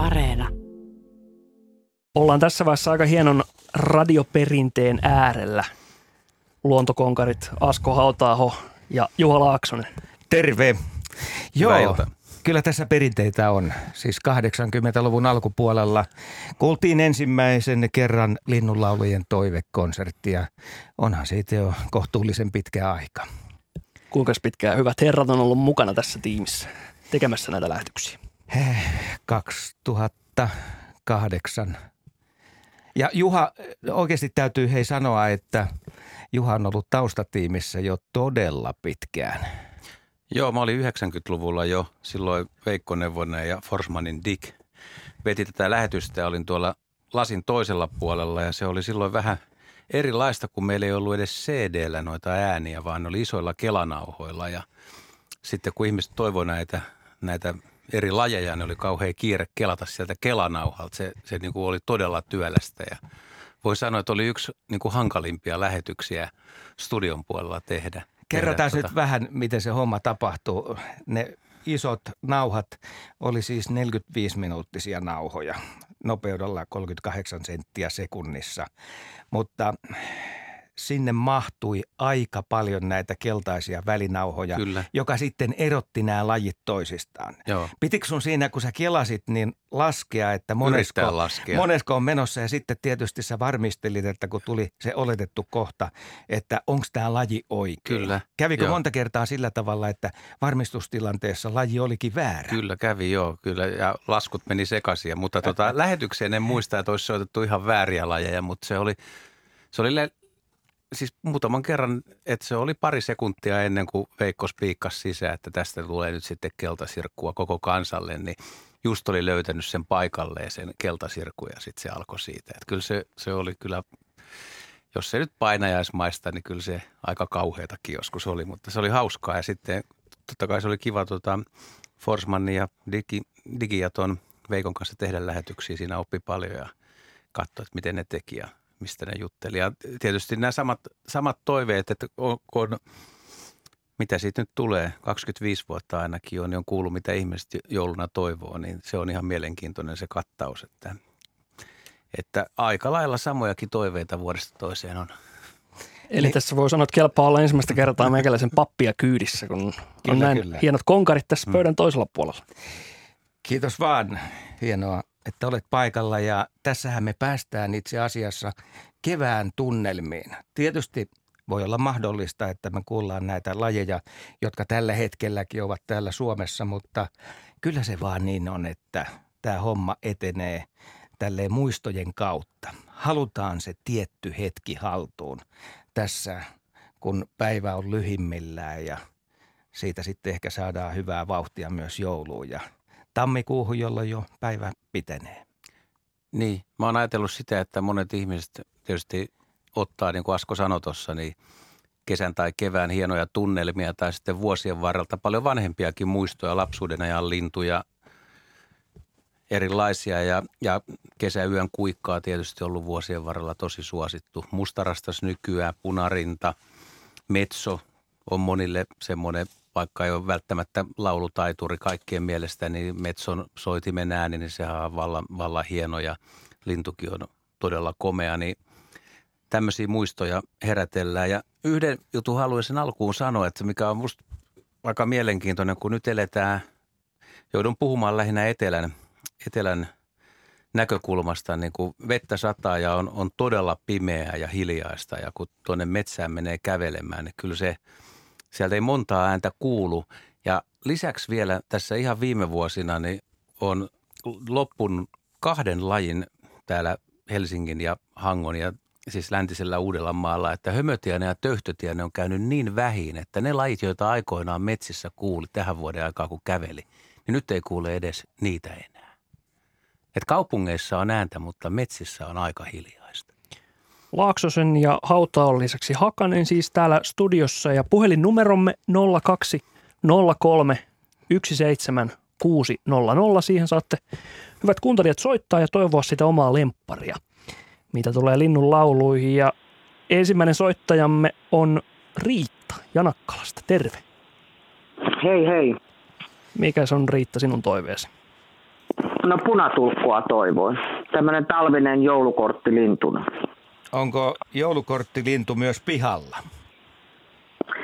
Areena. Ollaan tässä vaiheessa aika hienon radioperinteen äärellä. Luontokonkarit Asko Hautaaho ja Juha Laaksonen. Terve. Joo, kyllä tässä perinteitä on. Siis 80-luvun alkupuolella kuultiin ensimmäisen kerran linnunlaulujen toivekonserttia. Onhan siitä jo kohtuullisen pitkä aika. Kuinka pitkään hyvät herrat on ollut mukana tässä tiimissä tekemässä näitä lähetyksiä? 2008. Ja Juha, oikeasti täytyy hei sanoa, että Juha on ollut taustatiimissä jo todella pitkään. Joo, mä olin 90-luvulla jo. Silloin Veikko Neuvonen ja Forsmanin Dick veti tätä lähetystä ja olin tuolla lasin toisella puolella ja se oli silloin vähän erilaista, kun meillä ei ollut edes CD-llä noita ääniä, vaan ne oli isoilla kelanauhoilla ja sitten kun ihmiset toivoi näitä, näitä eri lajeja, ne oli kauhean kiire kelata sieltä kelanauhalta. Se, se niin kuin oli todella työlästä ja voi sanoa, että oli yksi niin kuin hankalimpia lähetyksiä studion puolella tehdä. Kerrotaan tehdä nyt vähän, miten se homma tapahtuu. Ne isot nauhat oli siis 45-minuuttisia nauhoja nopeudella 38 senttiä sekunnissa, mutta sinne mahtui aika paljon näitä keltaisia välinauhoja, Kyllä. joka sitten erotti nämä lajit toisistaan. Joo. Pitikö sun siinä, kun sä kelasit, niin laskea, että monesko, laskea. monesko on menossa ja sitten tietysti sä varmistelit, että kun tuli se oletettu kohta, että onko tämä laji oikein. Kyllä, Kävikö joo. monta kertaa sillä tavalla, että varmistustilanteessa laji olikin väärä? Kyllä kävi, joo, kyllä. Ja laskut meni sekaisin. Mutta tota, lähetykseen en muista, että olisi soitettu ihan vääriä lajeja, mutta se oli, se oli siis muutaman kerran, että se oli pari sekuntia ennen kuin Veikko spiikkasi sisään, että tästä tulee nyt sitten keltasirkkua koko kansalle, niin just oli löytänyt sen paikalleen sen keltasirkku ja sitten se alkoi siitä. Että kyllä se, se oli kyllä, jos se nyt painajaismaista, niin kyllä se aika kauheatakin joskus oli, mutta se oli hauskaa ja sitten totta kai se oli kiva tota, Forsmanin ja Digi, Digi ja ton Veikon kanssa tehdä lähetyksiä. Siinä oppi paljon ja katsoi, että miten ne teki ja mistä ne jutteli. Ja tietysti nämä samat, samat toiveet, että on, on, mitä siitä nyt tulee, 25 vuotta ainakin on, niin on kuullut, mitä ihmiset jouluna toivoo, niin se on ihan mielenkiintoinen se kattaus, että, että aika lailla samojakin toiveita vuodesta toiseen on. Eli Niin. tässä voi sanoa, että kelpaa olla ensimmäistä kertaa meikäläisen pappia kyydissä, kun on Kyllä, näin kyllä. hienot konkarit tässä pöydän toisella puolella. Kiitos vaan. Hienoa, että olet paikalla ja tässähän me päästään itse asiassa kevään tunnelmiin. Tietysti voi olla mahdollista, että me kuullaan näitä lajeja, jotka tällä hetkelläkin ovat täällä Suomessa, mutta kyllä se vaan niin on, että tämä homma etenee tälleen muistojen kautta. Halutaan se tietty hetki haltuun tässä, kun päivä on lyhimmillään ja siitä sitten ehkä saadaan hyvää vauhtia myös jouluun ja tammikuuhun, jolloin jo päivä pitenee. Niin, mä oon ajatellut sitä, että monet ihmiset tietysti ottaa, niin kuin Asko sanoi tuossa, niin kesän tai kevään hienoja tunnelmia tai sitten vuosien varrelta paljon vanhempiakin muistoja, lapsuuden ajan lintuja, erilaisia ja, ja kesäyön kuikkaa tietysti ollut vuosien varrella tosi suosittu. Mustarastas nykyään, punarinta, metso on monille semmoinen, vaikka ei ole välttämättä laulutaituri kaikkien mielestä, niin metson soitimen ääni, niin sehän on vallan, vallan hieno ja lintukin on todella komea, niin tämmöisiä muistoja herätellään. Ja yhden jutun haluaisin alkuun sanoa, että mikä on musta aika mielenkiintoinen, kun nyt eletään, joudun puhumaan lähinnä etelän, etelän näkökulmasta, niin kun vettä sataa ja on, on todella pimeää ja hiljaista ja kun tuonne metsään menee kävelemään, niin kyllä se, sieltä ei montaa ääntä kuulu. Ja lisäksi vielä tässä ihan viime vuosina niin on loppunut kahden lajin täällä Helsingin ja Hangon ja siis läntisellä Uudellamaalla, että hömötiainen ja töyhtötiainen on käynyt niin vähin, että ne lajit, joita aikoinaan metsissä kuuli tähän vuoden aikaa, kun käveli, niin nyt ei kuule edes niitä enää. Et kaupungeissa on ääntä, mutta metsissä on aika hiljaista. Laaksosen ja Hautaon lisäksi Hakanen siis täällä studiossa ja puhelinnumeromme 02 03 17 600. Siihen saatte hyvät kuuntelijat soittaa ja toivoa sitä omaa lempparia, mitä tulee linnun lauluihin. Ja ensimmäinen soittajamme on Riitta Janakkalasta. Terve. Hei hei. Mikä se on Riitta sinun toiveesi? No punatulkkua toivoin. Tämmöinen talvinen joulukortti lintuna. Onko joulukorttilintu myös pihalla?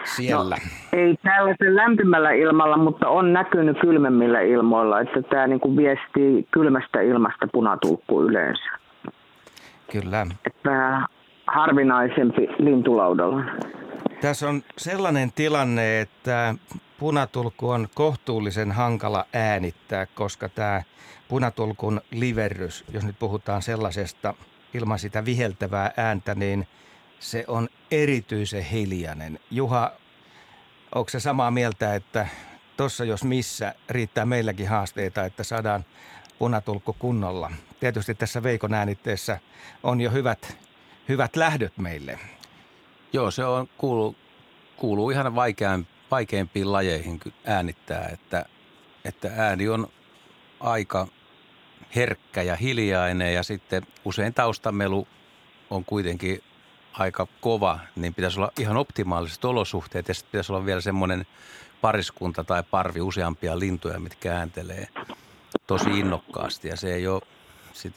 Siellä. No, ei tällaisen lämpimällä ilmalla, mutta on näkynyt kylmemmillä ilmoilla, että tämä niin kuin viestii kylmästä ilmasta punatulkku yleensä. Kyllä. Että harvinaisempi lintulaudalla. Tässä on sellainen tilanne, että punatulkku on kohtuullisen hankala äänittää, koska tämä punatulkun liverrys, jos nyt puhutaan sellaisesta ilman sitä viheltävää ääntä, niin se on erityisen hiljainen. Juha, onko se samaa mieltä, että tuossa jos missä riittää meilläkin haasteita, että saadaan punatulkku kunnolla? Tietysti tässä Veikon äänitteessä on jo hyvät, hyvät lähdöt meille. Joo, se on, kuuluu, kuuluu ihan vaikean, vaikeimpiin lajeihin äänittää, että, että ääni on aika herkkä ja hiljainen ja sitten usein taustamelu on kuitenkin aika kova, niin pitäisi olla ihan optimaaliset olosuhteet ja sitten pitäisi olla vielä semmoinen pariskunta tai parvi useampia lintuja, mitkä ääntelee tosi innokkaasti ja se ei ole,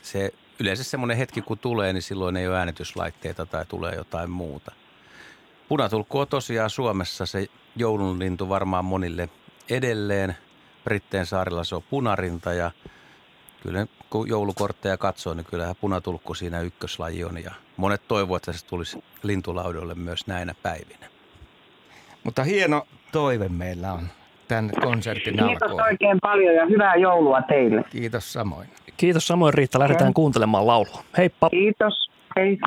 se, yleensä semmoinen hetki kun tulee, niin silloin ei ole äänityslaitteita tai tulee jotain muuta. Punatulkku on tosiaan Suomessa se joulunlintu varmaan monille edelleen. Britteen saarilla se on punarinta ja kyllä kun joulukortteja katsoo, niin kyllähän punatulkku siinä ykköslaji on ja monet toivovat, että se tulisi lintulaudolle myös näinä päivinä. Mutta hieno toive meillä on tämän konsertin Kiitos alkoon. oikein paljon ja hyvää joulua teille. Kiitos samoin. Kiitos samoin Riitta. Lähdetään kuuntelemaan laulua. Heippa. Kiitos. Hei.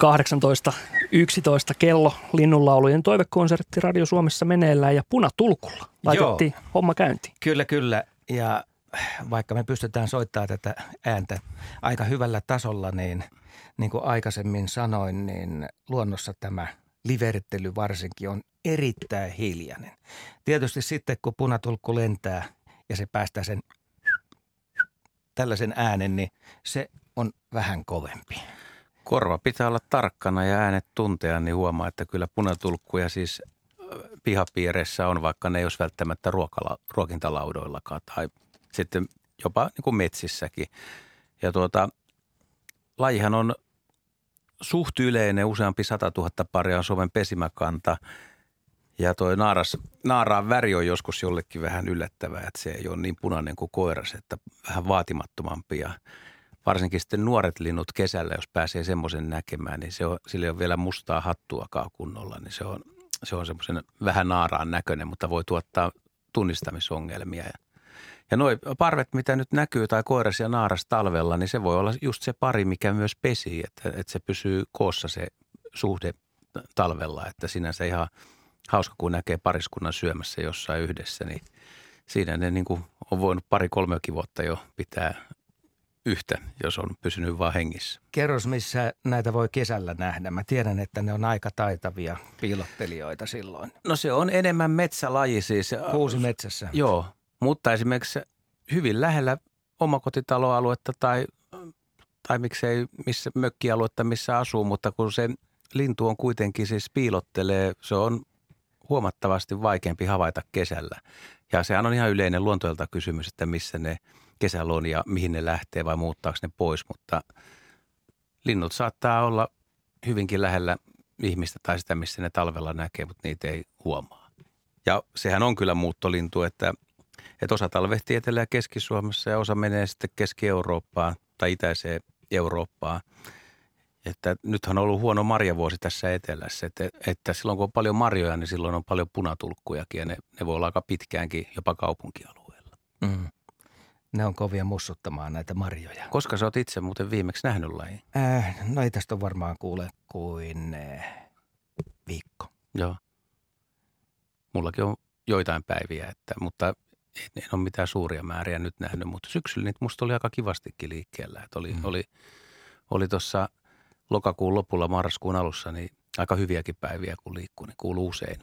18.11 kello linnunlaulujen toivekonsertti Radio Suomessa meneillään ja punatulkulla laitettiin Joo. homma käyntiin. Kyllä, kyllä. Ja vaikka me pystytään soittamaan tätä ääntä aika hyvällä tasolla, niin niin kuin aikaisemmin sanoin, niin luonnossa tämä livertely varsinkin on erittäin hiljainen. Tietysti sitten kun punatulkku lentää ja se päästää sen tällaisen äänen, niin se on vähän kovempi. Korva pitää olla tarkkana ja äänet tuntea, niin huomaa, että kyllä punatulkkuja siis pihapiireissä on, vaikka ne ei olisi välttämättä ruokala, ruokintalaudoillakaan tai sitten jopa niin kuin metsissäkin. Ja tuota, lajihan on suht yleinen, useampi 100 000 paria on Suomen pesimäkanta. Ja toi naaras, naaraan väri on joskus jollekin vähän yllättävää, että se ei ole niin punainen kuin koiras, että vähän vaatimattomampi. Ja varsinkin sitten nuoret linnut kesällä, jos pääsee semmoisen näkemään, niin se on, sillä ei ole vielä mustaa hattuakaan kunnolla, niin se on, se on semmoisen vähän naaraan näköinen, mutta voi tuottaa tunnistamisongelmia. Ja, ja noi parvet, mitä nyt näkyy, tai koiras ja naaras talvella, niin se voi olla just se pari, mikä myös pesii, että, että se pysyy koossa se suhde talvella, että sinänsä ihan hauska, kun näkee pariskunnan syömässä jossain yhdessä, niin siinä ne niin kuin on voinut pari-kolmekin vuotta jo pitää yhtä, jos on pysynyt vaan hengissä. Kerros, missä näitä voi kesällä nähdä. Mä tiedän, että ne on aika taitavia piilottelijoita silloin. No se on enemmän metsälaji siis. Kuusi metsässä. Joo, mutta esimerkiksi hyvin lähellä omakotitaloaluetta tai, tai miksei missä mökkialuetta, missä asuu, mutta kun se lintu on kuitenkin siis piilottelee, se on huomattavasti vaikeampi havaita kesällä. Ja sehän on ihan yleinen luontoilta kysymys, että missä ne kesällä on ja mihin ne lähtee vai muuttaako ne pois, mutta linnut saattaa olla hyvinkin lähellä ihmistä tai sitä, missä ne talvella näkee, mutta niitä ei huomaa. Ja sehän on kyllä muuttolintu, että, että osa talvehtii Etelä- ja Keski-Suomessa ja osa menee sitten Keski-Eurooppaan tai Itäiseen Eurooppaan. Että nythän on ollut huono marjavuosi tässä etelässä, että, että silloin kun on paljon marjoja, niin silloin on paljon punatulkkujakin ja ne, ne voi olla aika pitkäänkin jopa kaupunkialueella. Mm. Ne on kovia mussuttamaan näitä marjoja. Koska sä oot itse muuten viimeksi nähnyt laji? Äh, no ei tästä varmaan kuule kuin äh, viikko. Joo. Mullakin on joitain päiviä, että, mutta en, en ole mitään suuria määriä nyt nähnyt, mutta syksyllä niitä musta oli aika kivastikin liikkeellä. Että oli, mm. oli, oli tuossa lokakuun lopulla, marraskuun alussa, niin aika hyviäkin päiviä, kun liikkuu, niin kuuluu usein.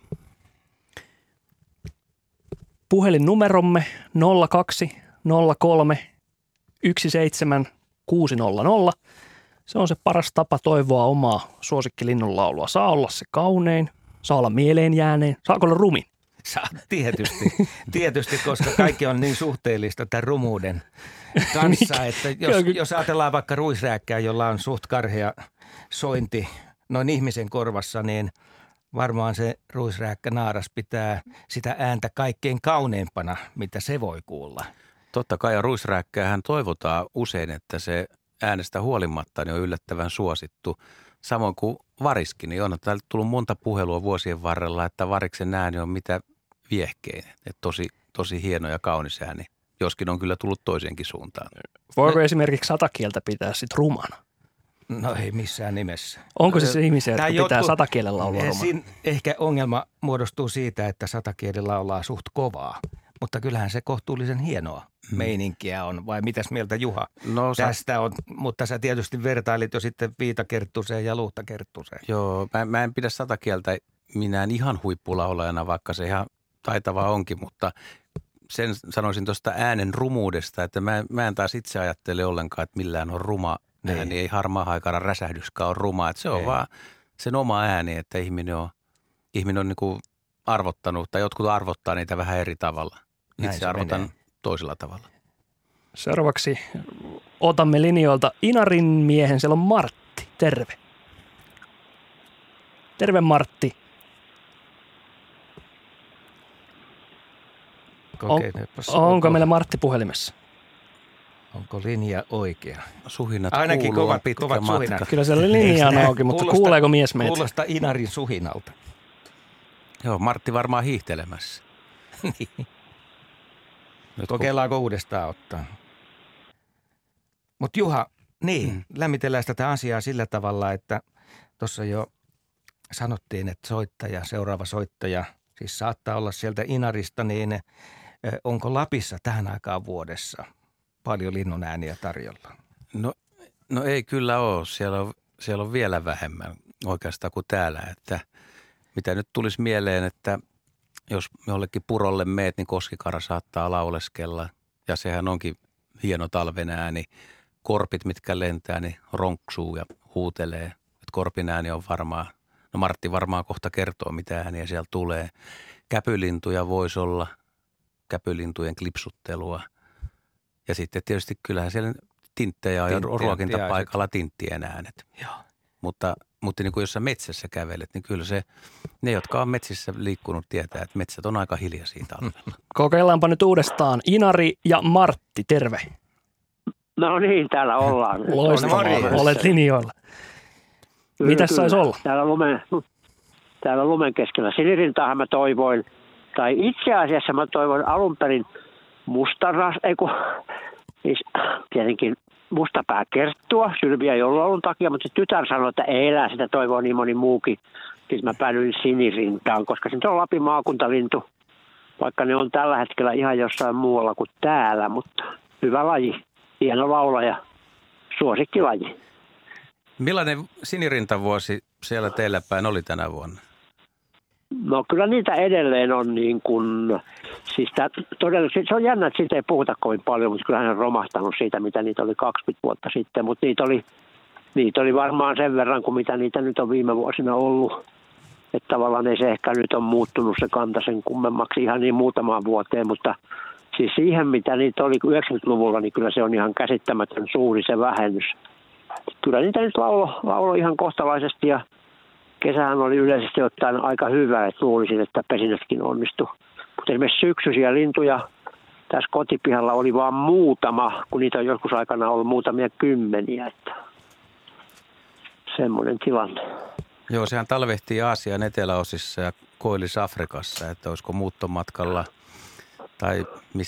Puhelinnumeromme 02 03 17600. Se on se paras tapa toivoa omaa suosikkilinnunlaulua. Saa olla se kaunein, saa olla mieleen jääneen, saako olla rumin? Saa, tietysti, tietysti, koska kaikki on niin suhteellista tämän rumuuden kanssa, että jos, jos ajatellaan vaikka ruisrääkkää, jolla on suht karhea sointi noin ihmisen korvassa, niin varmaan se ruisrääkkä naaras pitää sitä ääntä kaikkein kauneimpana, mitä se voi kuulla. Totta kai ja ruisrääkkäähän toivotaan usein, että se äänestä huolimatta niin on yllättävän suosittu. Samoin kuin variski, niin on täällä tullut monta puhelua vuosien varrella, että variksen ääni on mitä viehkein. Että tosi, tosi hieno ja kaunis ääni, joskin on kyllä tullut toiseenkin suuntaan. Voiko no, esimerkiksi satakieltä pitää sitten rumana? No ei missään nimessä. Onko se se ihmisiä, jotka jotkut, pitää satakielellä laulua rumana? Ehkä ongelma muodostuu siitä, että satakielellä laulaa suht kovaa. Mutta kyllähän se kohtuullisen hienoa hmm. meininkiä on, vai mitäs mieltä Juha no, tästä sä... on? Mutta sä tietysti vertailit jo sitten viitakerttuseen ja luhtakerttuseen. Joo, mä, mä en pidä satakieltä minään ihan huippulaulajana, vaikka se ihan taitava onkin, mutta sen sanoisin tuosta äänen rumuudesta, että mä, mä en taas itse ajattele ollenkaan, että millään on ruma niin. ääni, ei harmaa haikara räsähdyskään ole ruma, että se on ei. vaan sen oma ääni, että ihminen on, ihminen on niin kuin arvottanut, tai jotkut arvottaa niitä vähän eri tavalla. Itse arvotan menee. toisella tavalla. Seuraavaksi otamme linjoilta Inarin miehen, siellä on Martti, terve. Terve Martti. On, onko meillä Martti puhelimessa? Onko linja oikea? Suhinat Ainakin kuuluu kovat, pitkä kovat matka. Suhinat. Kyllä siellä linja on auki, mutta kuulosta, kuuleeko mies meitä? Kuulostaa Inarin suhinalta. Joo, Martti varmaan hiihtelemässä. niin. Nyt Kokeillaanko kun... uudestaan ottaa? Mutta Juha, niin, mm. lämmitellään tätä asiaa sillä tavalla, että tuossa jo sanottiin, että soittaja, seuraava soittaja, siis saattaa olla sieltä Inarista, niin onko Lapissa tähän aikaan vuodessa paljon linnun ääniä tarjolla? No, no ei kyllä ole. Siellä on, siellä on vielä vähemmän oikeastaan kuin täällä, että mitä nyt tulisi mieleen, että jos jollekin purolle meet, niin koskikara saattaa lauleskella. Ja sehän onkin hieno talven ääni. Korpit, mitkä lentää, niin ronksuu ja huutelee. Et korpin ääni on varmaan, no Martti varmaan kohta kertoo, mitä ääniä siellä tulee. Käpylintuja voisi olla, käpylintujen klipsuttelua. Ja sitten tietysti kyllähän siellä tinttejä ja ruokintapaikalla tinttien äänet. Joo. mutta, mutta niin kuin jos sä metsässä kävelet, niin kyllä se, ne, jotka on metsissä liikkunut, tietää, että metsät on aika hiljaisia talvella. Kokeillaanpa nyt uudestaan. Inari ja Martti, terve. No niin, täällä ollaan. Loistavaa, olet linjoilla. Kyllä, Mitäs kyllä. sais olla? Täällä lumen, täällä lumen keskellä. Sinirintaahan mä toivoin, tai itse asiassa mä toivoin alun perin mustaras, ei kun, siis tietenkin mustapää kerttua sylviä joulun takia, mutta se tytär sanoi, että ei elää sitä toivoa niin moni muukin. Siis mä päädyin sinirintaan, koska se on Lapin maakuntalintu, vaikka ne on tällä hetkellä ihan jossain muualla kuin täällä, mutta hyvä laji, hieno laulaja, suosikkilaji. Millainen sinirintavuosi siellä teillä päin oli tänä vuonna? No kyllä niitä edelleen on niin kuin, siis tää, todella, se on jännä, että siitä ei puhuta kovin paljon, mutta kyllähän on romahtanut siitä, mitä niitä oli 20 vuotta sitten, mutta niitä oli, niitä oli varmaan sen verran kuin mitä niitä nyt on viime vuosina ollut. Että tavallaan ei se ehkä nyt on muuttunut se kanta sen kummemmaksi ihan niin muutamaan vuoteen, mutta siis siihen mitä niitä oli 90-luvulla, niin kyllä se on ihan käsittämätön suuri se vähennys. Kyllä niitä nyt laulo, laulo ihan kohtalaisesti ja kesähän oli yleisesti ottaen aika hyvä, että luulisin, että pesinnätkin onnistui. Mutta esimerkiksi syksyisiä lintuja tässä kotipihalla oli vain muutama, kun niitä on joskus aikana ollut muutamia kymmeniä. Että semmoinen tilanne. Joo, sehän talvehtii Aasian eteläosissa ja koillis Afrikassa, että olisiko muuttomatkalla tai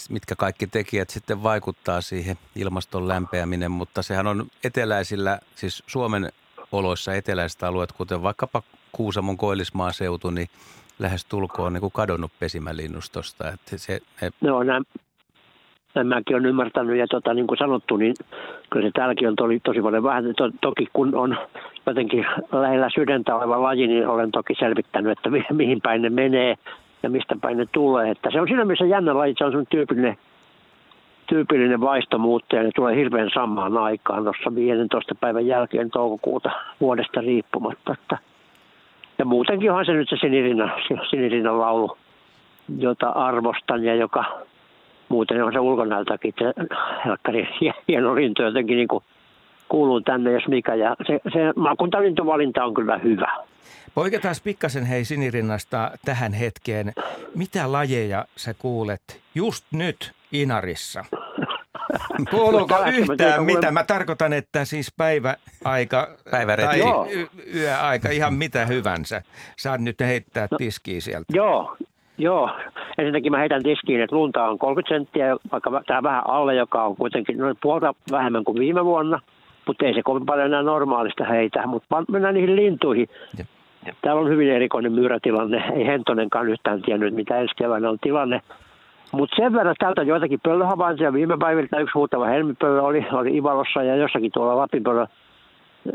mitkä kaikki tekijät sitten vaikuttaa siihen ilmaston lämpeäminen, mutta sehän on eteläisillä, siis Suomen oloissa eteläiset alueet, kuten vaikkapa Kuusamon koillismaaseutu, niin lähes tulkoon niin kuin kadonnut pesimälinnustosta. Että se, he... Joo, näin, näin mäkin olen ymmärtänyt ja tota, niin kuin sanottu, niin kyllä se täälläkin on tosi, tosi paljon vähän. To, toki kun on jotenkin lähellä sydäntä oleva laji, niin olen toki selvittänyt, että mi, mihin päin ne menee ja mistä päin ne tulee. Että se on siinä mielessä jännä laji, se on sun tyypillinen, tyypillinen vaistomuuttaja, ne tulee hirveän samaan aikaan tuossa 15 päivän jälkeen toukokuuta vuodesta riippumatta. Että ja muutenkin onhan se nyt se sinirinnan, sinirinnan laulu, jota arvostan ja joka muuten on se ulkonäöltäkin helkkari hieno lintu jotenkin niin kuin kuuluu tänne, jos mikä. Ja se, se maakuntalintuvalinta on kyllä hyvä. Poiketaan pikkasen hei sinirinnasta tähän hetkeen. Mitä lajeja sä kuulet just nyt Inarissa? Kuuluuko yhtään mitä? Mä tarkoitan, että siis päiväaika Päiväreti. tai y- yöaika, ihan mitä hyvänsä. Saat nyt heittää no, tiskiä sieltä. Joo, joo. Ensinnäkin mä heitän tiskiin, että lunta on 30 senttiä, vaikka tämä vähän alle, joka on kuitenkin noin puolta vähemmän kuin viime vuonna. Mutta ei se kovin paljon enää normaalista heitä, mutta mennään niihin lintuihin. Ja. Täällä on hyvin erikoinen myyrätilanne. Ei Hentonenkaan yhtään tiennyt, mitä ensi keväänä on tilanne. Mutta sen verran täältä joitakin pöllöhavaintoja viime päiviltä. Yksi huutava helmipöllö oli, oli Ivalossa ja jossakin tuolla Lapinpöllö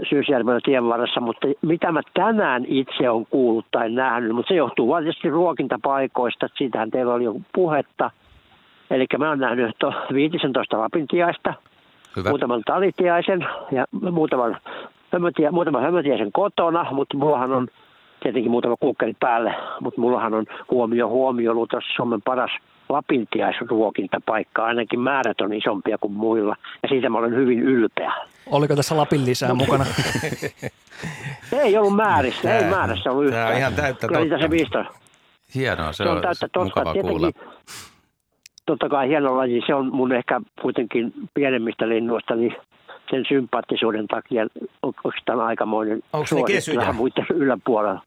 Syysjärvellä tien varressa. Mutta mitä mä tänään itse on kuullut tai nähnyt, mutta se johtuu vain tietysti ruokintapaikoista. Siitähän teillä oli joku puhetta. Eli mä oon nähnyt 15 lapintiaista, Hyvä. muutaman talitiaisen ja muutaman, hömötiä, muutaman hömötiäisen kotona, mutta mullahan on tietenkin muutama kuukkeli päälle, mutta mullahan on huomio huomio luultavasti Suomen paras lapintiaisruokintapaikka. Ainakin määrät on isompia kuin muilla ja siitä mä olen hyvin ylpeä. Oliko tässä Lapin lisää mukana? ei ollut määrissä, tämä, ei määrässä ollut yhtään. Tämä on ihan täyttä Kyllä totta. se 15. Hienoa, se, se on, on täyttä totta. mukava kuulla. Totta kai hieno laji, se on mun ehkä kuitenkin pienemmistä linnuista, niin sen sympaattisuuden takia oikeastaan aikamoinen suosikki vähän muiden yläpuolella.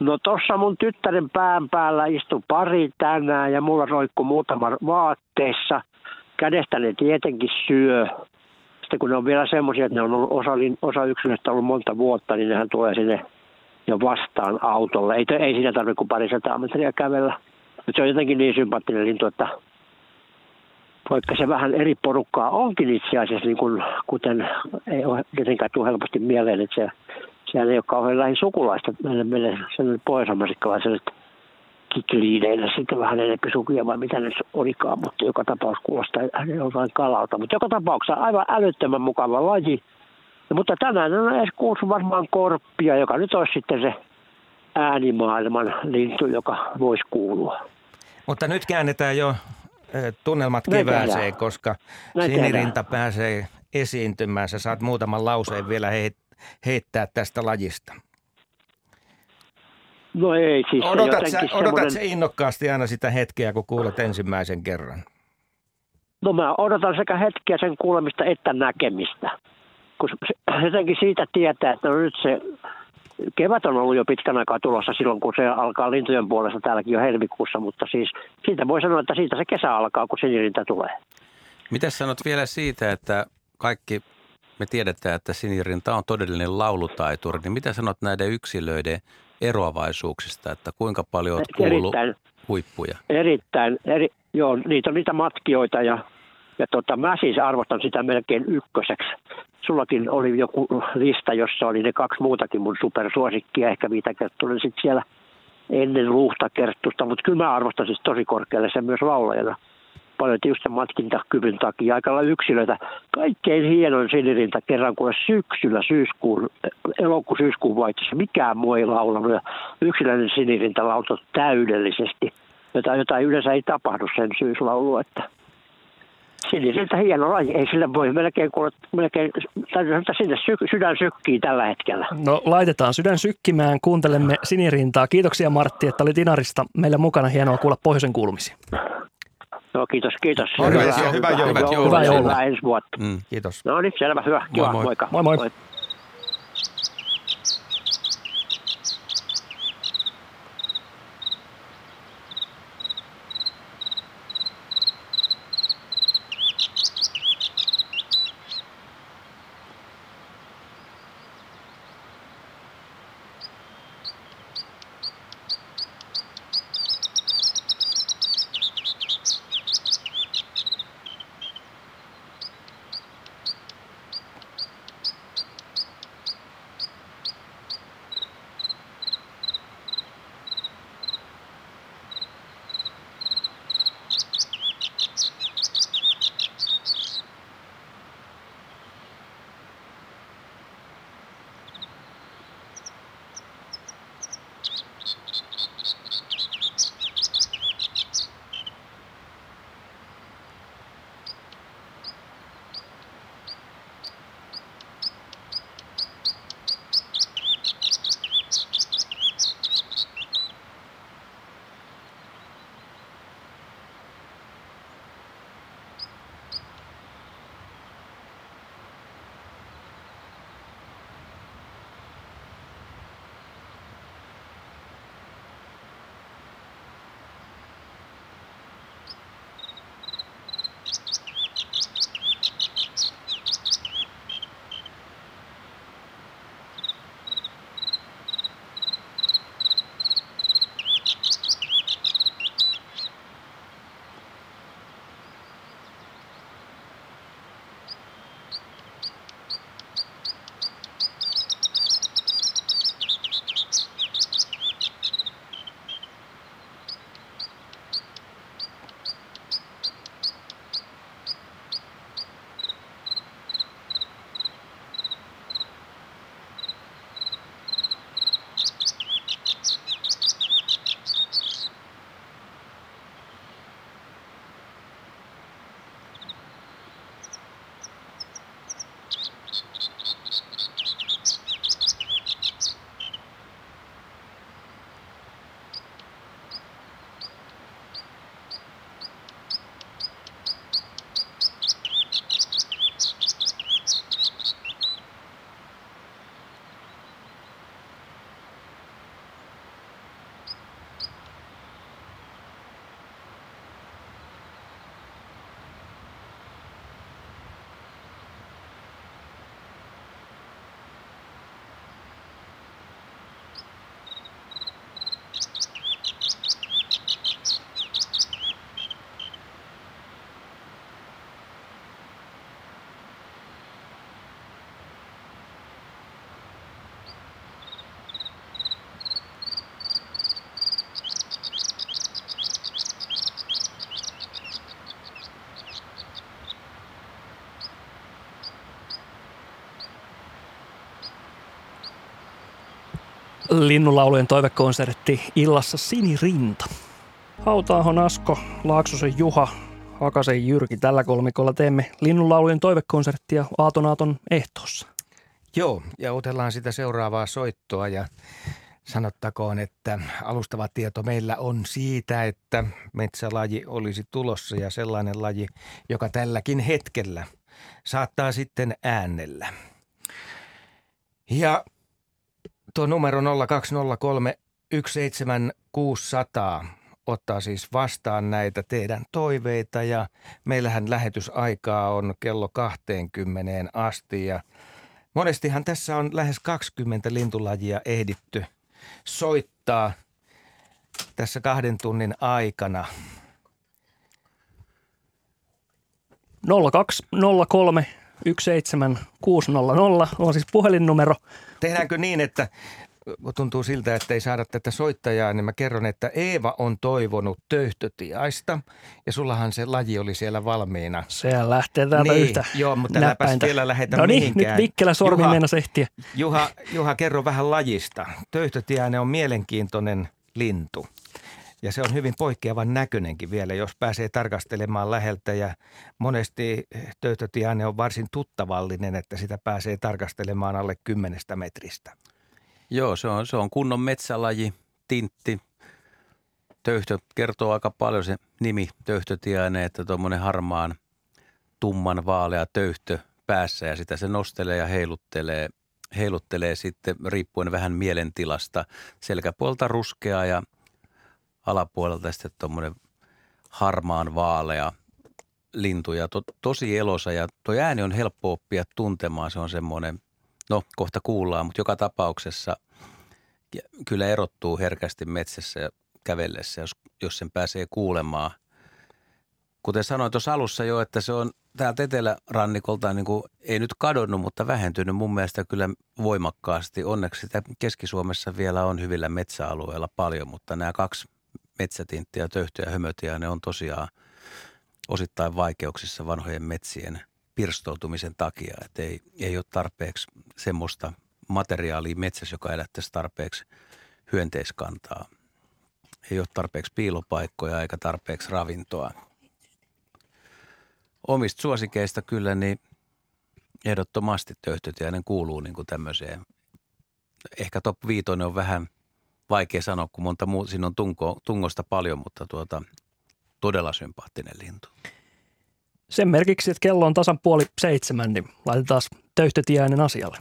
No tuossa mun tyttären pään päällä istui pari tänään ja mulla roikku muutama vaatteissa. Kädestä ne tietenkin syö. Sitten kun ne on vielä semmoisia, että ne on ollut osa, osa yksilöstä ollut monta vuotta, niin nehän tulee sinne jo vastaan autolle. Ei, ei siinä tarvitse kuin parisataa metriä kävellä. Mutta se on jotenkin niin sympaattinen lintu, että vaikka se vähän eri porukkaa onkin itse asiassa, niin kun, kuten ei ole jotenkään tule helposti mieleen, että se, sehän ei ole kauhean lähin sukulaista meille, meille sen pohjois-amerikkalaiselle kikliideille sitten vähän enemmän sukia vai mitä ne olikaan, mutta joka tapauksessa kuulostaa jotain kalalta. Mutta joka tapauksessa aivan älyttömän mukava laji. Ja, mutta tänään on edes kuullut varmaan korppia, joka nyt olisi sitten se äänimaailman lintu, joka voisi kuulua. Mutta nyt käännetään jo tunnelmat kevääseen, koska Sinirinta pääsee esiintymään. Sä saat muutaman lauseen vielä heit, heittää tästä lajista? No ei siis se Odotat, sä, semmoinen... odotat sä innokkaasti aina sitä hetkeä, kun kuulet ensimmäisen kerran? No mä odotan sekä hetkeä sen kuulemista että näkemistä. Kun jotenkin siitä tietää, että no nyt se kevät on ollut jo pitkän aikaa tulossa silloin, kun se alkaa lintujen puolesta täälläkin jo helmikuussa, mutta siis siitä voi sanoa, että siitä se kesä alkaa, kun sinirinta tulee. Mitä sanot vielä siitä, että kaikki me tiedetään, että sinirinta on todellinen laulutaituri, niin mitä sanot näiden yksilöiden eroavaisuuksista, että kuinka paljon olet kuullut Erittäin, huippuja? erittäin, eri, joo, niitä on niitä matkijoita ja, ja tota, mä siis arvostan sitä melkein ykköseksi. Sullakin oli joku lista, jossa oli ne kaksi muutakin mun supersuosikkia, ehkä viitakerttunen sitten siellä ennen luhtakerttusta, mutta kyllä mä arvostan siis tosi korkealle sen myös laulajana. Paljon sen matkintakyvyn takia. Aika lailla yksilöitä. Kaikkein hienoin sinirinta kerran, kun syksyllä syyskuun, elokuun syyskuun vaihteessa mikään muu ei laulanut. Ja yksilöinen sinirinta lautoi täydellisesti, jota, jota yleensä ei tapahdu sen syyslaulu, että sinirintä hieno laji. Ei sille voi melkein kuulla, melkein, sanoa, sinne sy, sydän sykkii tällä hetkellä. No laitetaan sydän sykkimään, kuuntelemme sinirintaa. Kiitoksia Martti, että olit Inarista meillä mukana. Hienoa kuulla pohjoisen kuulumisia. No kiitos, kiitos. Hyvää joulua. Hyvät Hyvää joulua. Hyvää ensi vuotta. Mm. Kiitos. No niin, selvä, hyvä. Kiva, moi. moikka. Moi moi. Linnunlaulujen toivekonsertti illassa Sinirinta. Hautaahon Asko, Laaksosen Juha, Hakasen Jyrki. Tällä kolmikolla teemme linnunlaulujen toivekonserttia Aatonaaton ehtoossa. Joo, ja otellaan sitä seuraavaa soittoa ja sanottakoon, että alustava tieto meillä on siitä, että metsälaji olisi tulossa ja sellainen laji, joka tälläkin hetkellä saattaa sitten äänellä. Ja tuo numero 0203 17600 ottaa siis vastaan näitä teidän toiveita ja meillähän lähetysaikaa on kello 20 asti ja monestihan tässä on lähes 20 lintulajia ehditty soittaa tässä kahden tunnin aikana. 0203 17600 on siis puhelinnumero. Tehdäänkö niin, että tuntuu siltä, että ei saada tätä soittajaa, niin mä kerron, että Eeva on toivonut töyhtötiaista ja sullahan se laji oli siellä valmiina. Se lähtee täältä niin, yhtä Joo, mutta äläpäs vielä lähetä No niin, mihinkään. nyt Vikkelä sormi Juha, ehtiä. Juha, Juha, kerro vähän lajista. Töyhtötiainen on mielenkiintoinen lintu. Ja se on hyvin poikkeavan näköinenkin vielä, jos pääsee tarkastelemaan läheltä. Ja monesti töyhtötiainen on varsin tuttavallinen, että sitä pääsee tarkastelemaan alle kymmenestä metristä. Joo, se on, se on kunnon metsälaji, tintti. Töyhtö kertoo aika paljon se nimi töyhtötiainen, että tuommoinen harmaan tumman vaalea töyhtö päässä ja sitä se nostelee ja heiluttelee, heiluttelee sitten riippuen vähän mielentilasta. Selkäpuolta ruskea ja alapuolelta sitten tuommoinen harmaan vaalea lintu ja to, tosi elosa ja tuo ääni on helppo oppia tuntemaan. Se on semmoinen, no kohta kuullaan, mutta joka tapauksessa kyllä erottuu herkästi metsässä ja kävellessä, jos, jos sen pääsee kuulemaan. Kuten sanoin tuossa alussa jo, että se on täältä etelärannikolta niin kuin, ei nyt kadonnut, mutta vähentynyt mun mielestä kyllä voimakkaasti. Onneksi sitä Keski-Suomessa vielä on hyvillä metsäalueilla paljon, mutta nämä kaksi metsätinttiä, töyhtö ja hömötiä, ne on tosiaan osittain vaikeuksissa vanhojen metsien pirstoutumisen takia. Että ei, ei ole tarpeeksi semmoista materiaalia metsässä, joka elättäisi tarpeeksi hyönteiskantaa. Ei ole tarpeeksi piilopaikkoja eikä tarpeeksi ravintoa. Omista suosikeista kyllä, niin ehdottomasti töyhtötiäinen kuuluu niin kuin tämmöiseen. Ehkä top viitoinen on vähän vaikea sanoa, kun monta muu, siinä on tunko, tungosta paljon, mutta tuota, todella sympaattinen lintu. Sen merkiksi, että kello on tasan puoli seitsemän, niin laitetaan töyhtötiäinen asialle.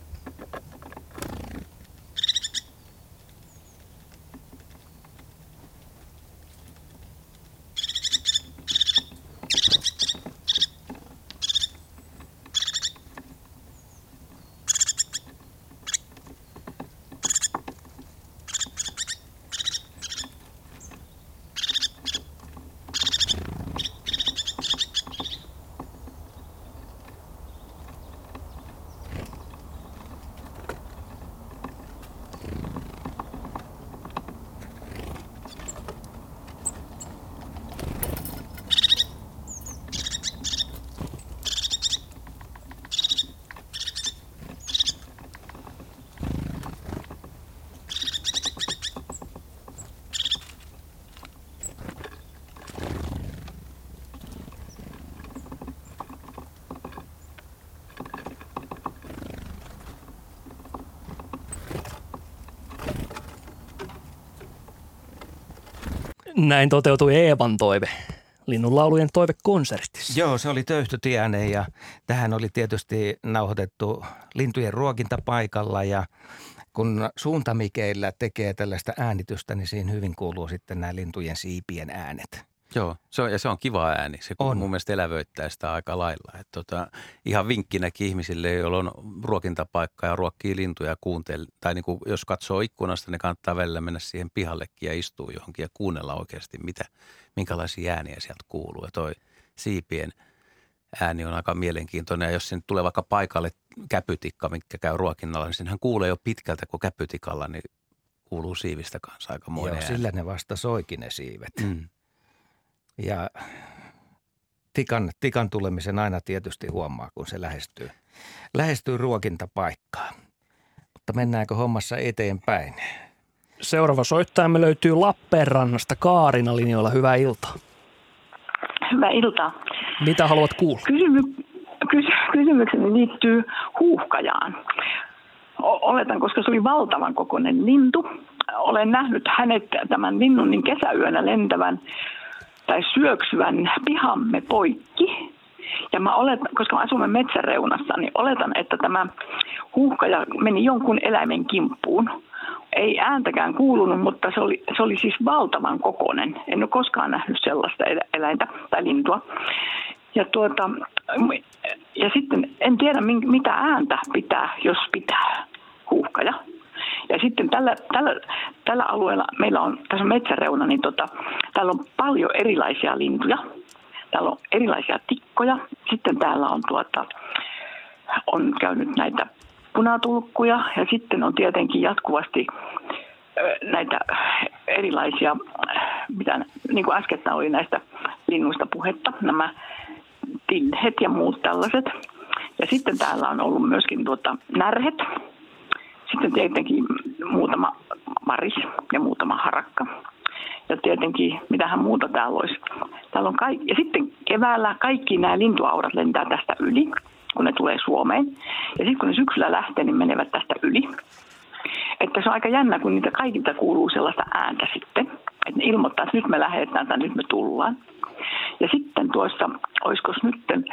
Näin toteutui Eevan toive linnunlaulujen toivekonsertissa. Joo, se oli töyhtötiäinen ja tähän oli tietysti nauhoitettu lintujen ruokintapaikalla ja kun suuntamikeillä tekee tällaista äänitystä, niin siinä hyvin kuuluu sitten nämä lintujen siipien äänet. Joo, se on, ja se on kiva ääni. Se. On. mun mielestä elävöittää sitä aika lailla. Tota, ihan vinkkinäkin ihmisille, joilla on ruokintapaikka ja ruokkii lintuja ja kuuntelee. Tai niin kuin, jos katsoo ikkunasta, niin kannattaa välillä mennä siihen pihallekin ja istua johonkin ja kuunnella oikeasti, mitä, minkälaisia ääniä sieltä kuuluu. Ja toi siipien ääni on aika mielenkiintoinen. Ja jos sen tulee vaikka paikalle käpytikka, mikä käy ruokinnalla, niin senhän kuulee jo pitkältä, kun käpytikalla, niin kuuluu siivistä kanssa aika Joo, ääni. sillä ne vasta soikin ne siivet. Mm. Ja tikan, tikan tulemisen aina tietysti huomaa, kun se lähestyy, lähestyy ruokintapaikkaa. Mutta mennäänkö hommassa eteenpäin? Seuraava soittajamme löytyy Lappeenrannasta Kaarina linjoilla. Hyvää iltaa. Hyvää iltaa. Mitä haluat kuulla? Kysymy- kys- kysymykseni liittyy huuhkajaan. oletan, koska se oli valtavan kokoinen lintu. Olen nähnyt hänet tämän linnun niin kesäyönä lentävän tai syöksyvän pihamme poikki. Ja mä oletan, koska mä asumme metsäreunassa, niin oletan, että tämä huuhkaja meni jonkun eläimen kimppuun. Ei ääntäkään kuulunut, mutta se oli, se oli siis valtavan kokoinen. En ole koskaan nähnyt sellaista eläintä tai lintua. Ja, tuota, ja sitten en tiedä, mitä ääntä pitää, jos pitää huuhkaja. Ja sitten tällä, tällä, tällä alueella, meillä on tässä metsäreuna, niin tota, täällä on paljon erilaisia lintuja. Täällä on erilaisia tikkoja. Sitten täällä on, tuota, on käynyt näitä punatulkkuja ja sitten on tietenkin jatkuvasti näitä erilaisia, mitä niin kuin äsken oli näistä linnuista puhetta, nämä tinhet ja muut tällaiset. Ja sitten täällä on ollut myöskin tuota närhet, sitten tietenkin muutama maris ja muutama harakka. Ja tietenkin, mitähän muuta täällä olisi. Täällä on kaikki. Ja sitten keväällä kaikki nämä lintuaurat lentää tästä yli, kun ne tulee Suomeen. Ja sitten kun ne syksyllä lähtee, niin menevät tästä yli. Että se on aika jännä, kun niitä kaikilta kuuluu sellaista ääntä sitten. Että ne ilmoittaa, että nyt me lähdetään tai nyt me tullaan. Ja sitten tuossa, olisiko nyt,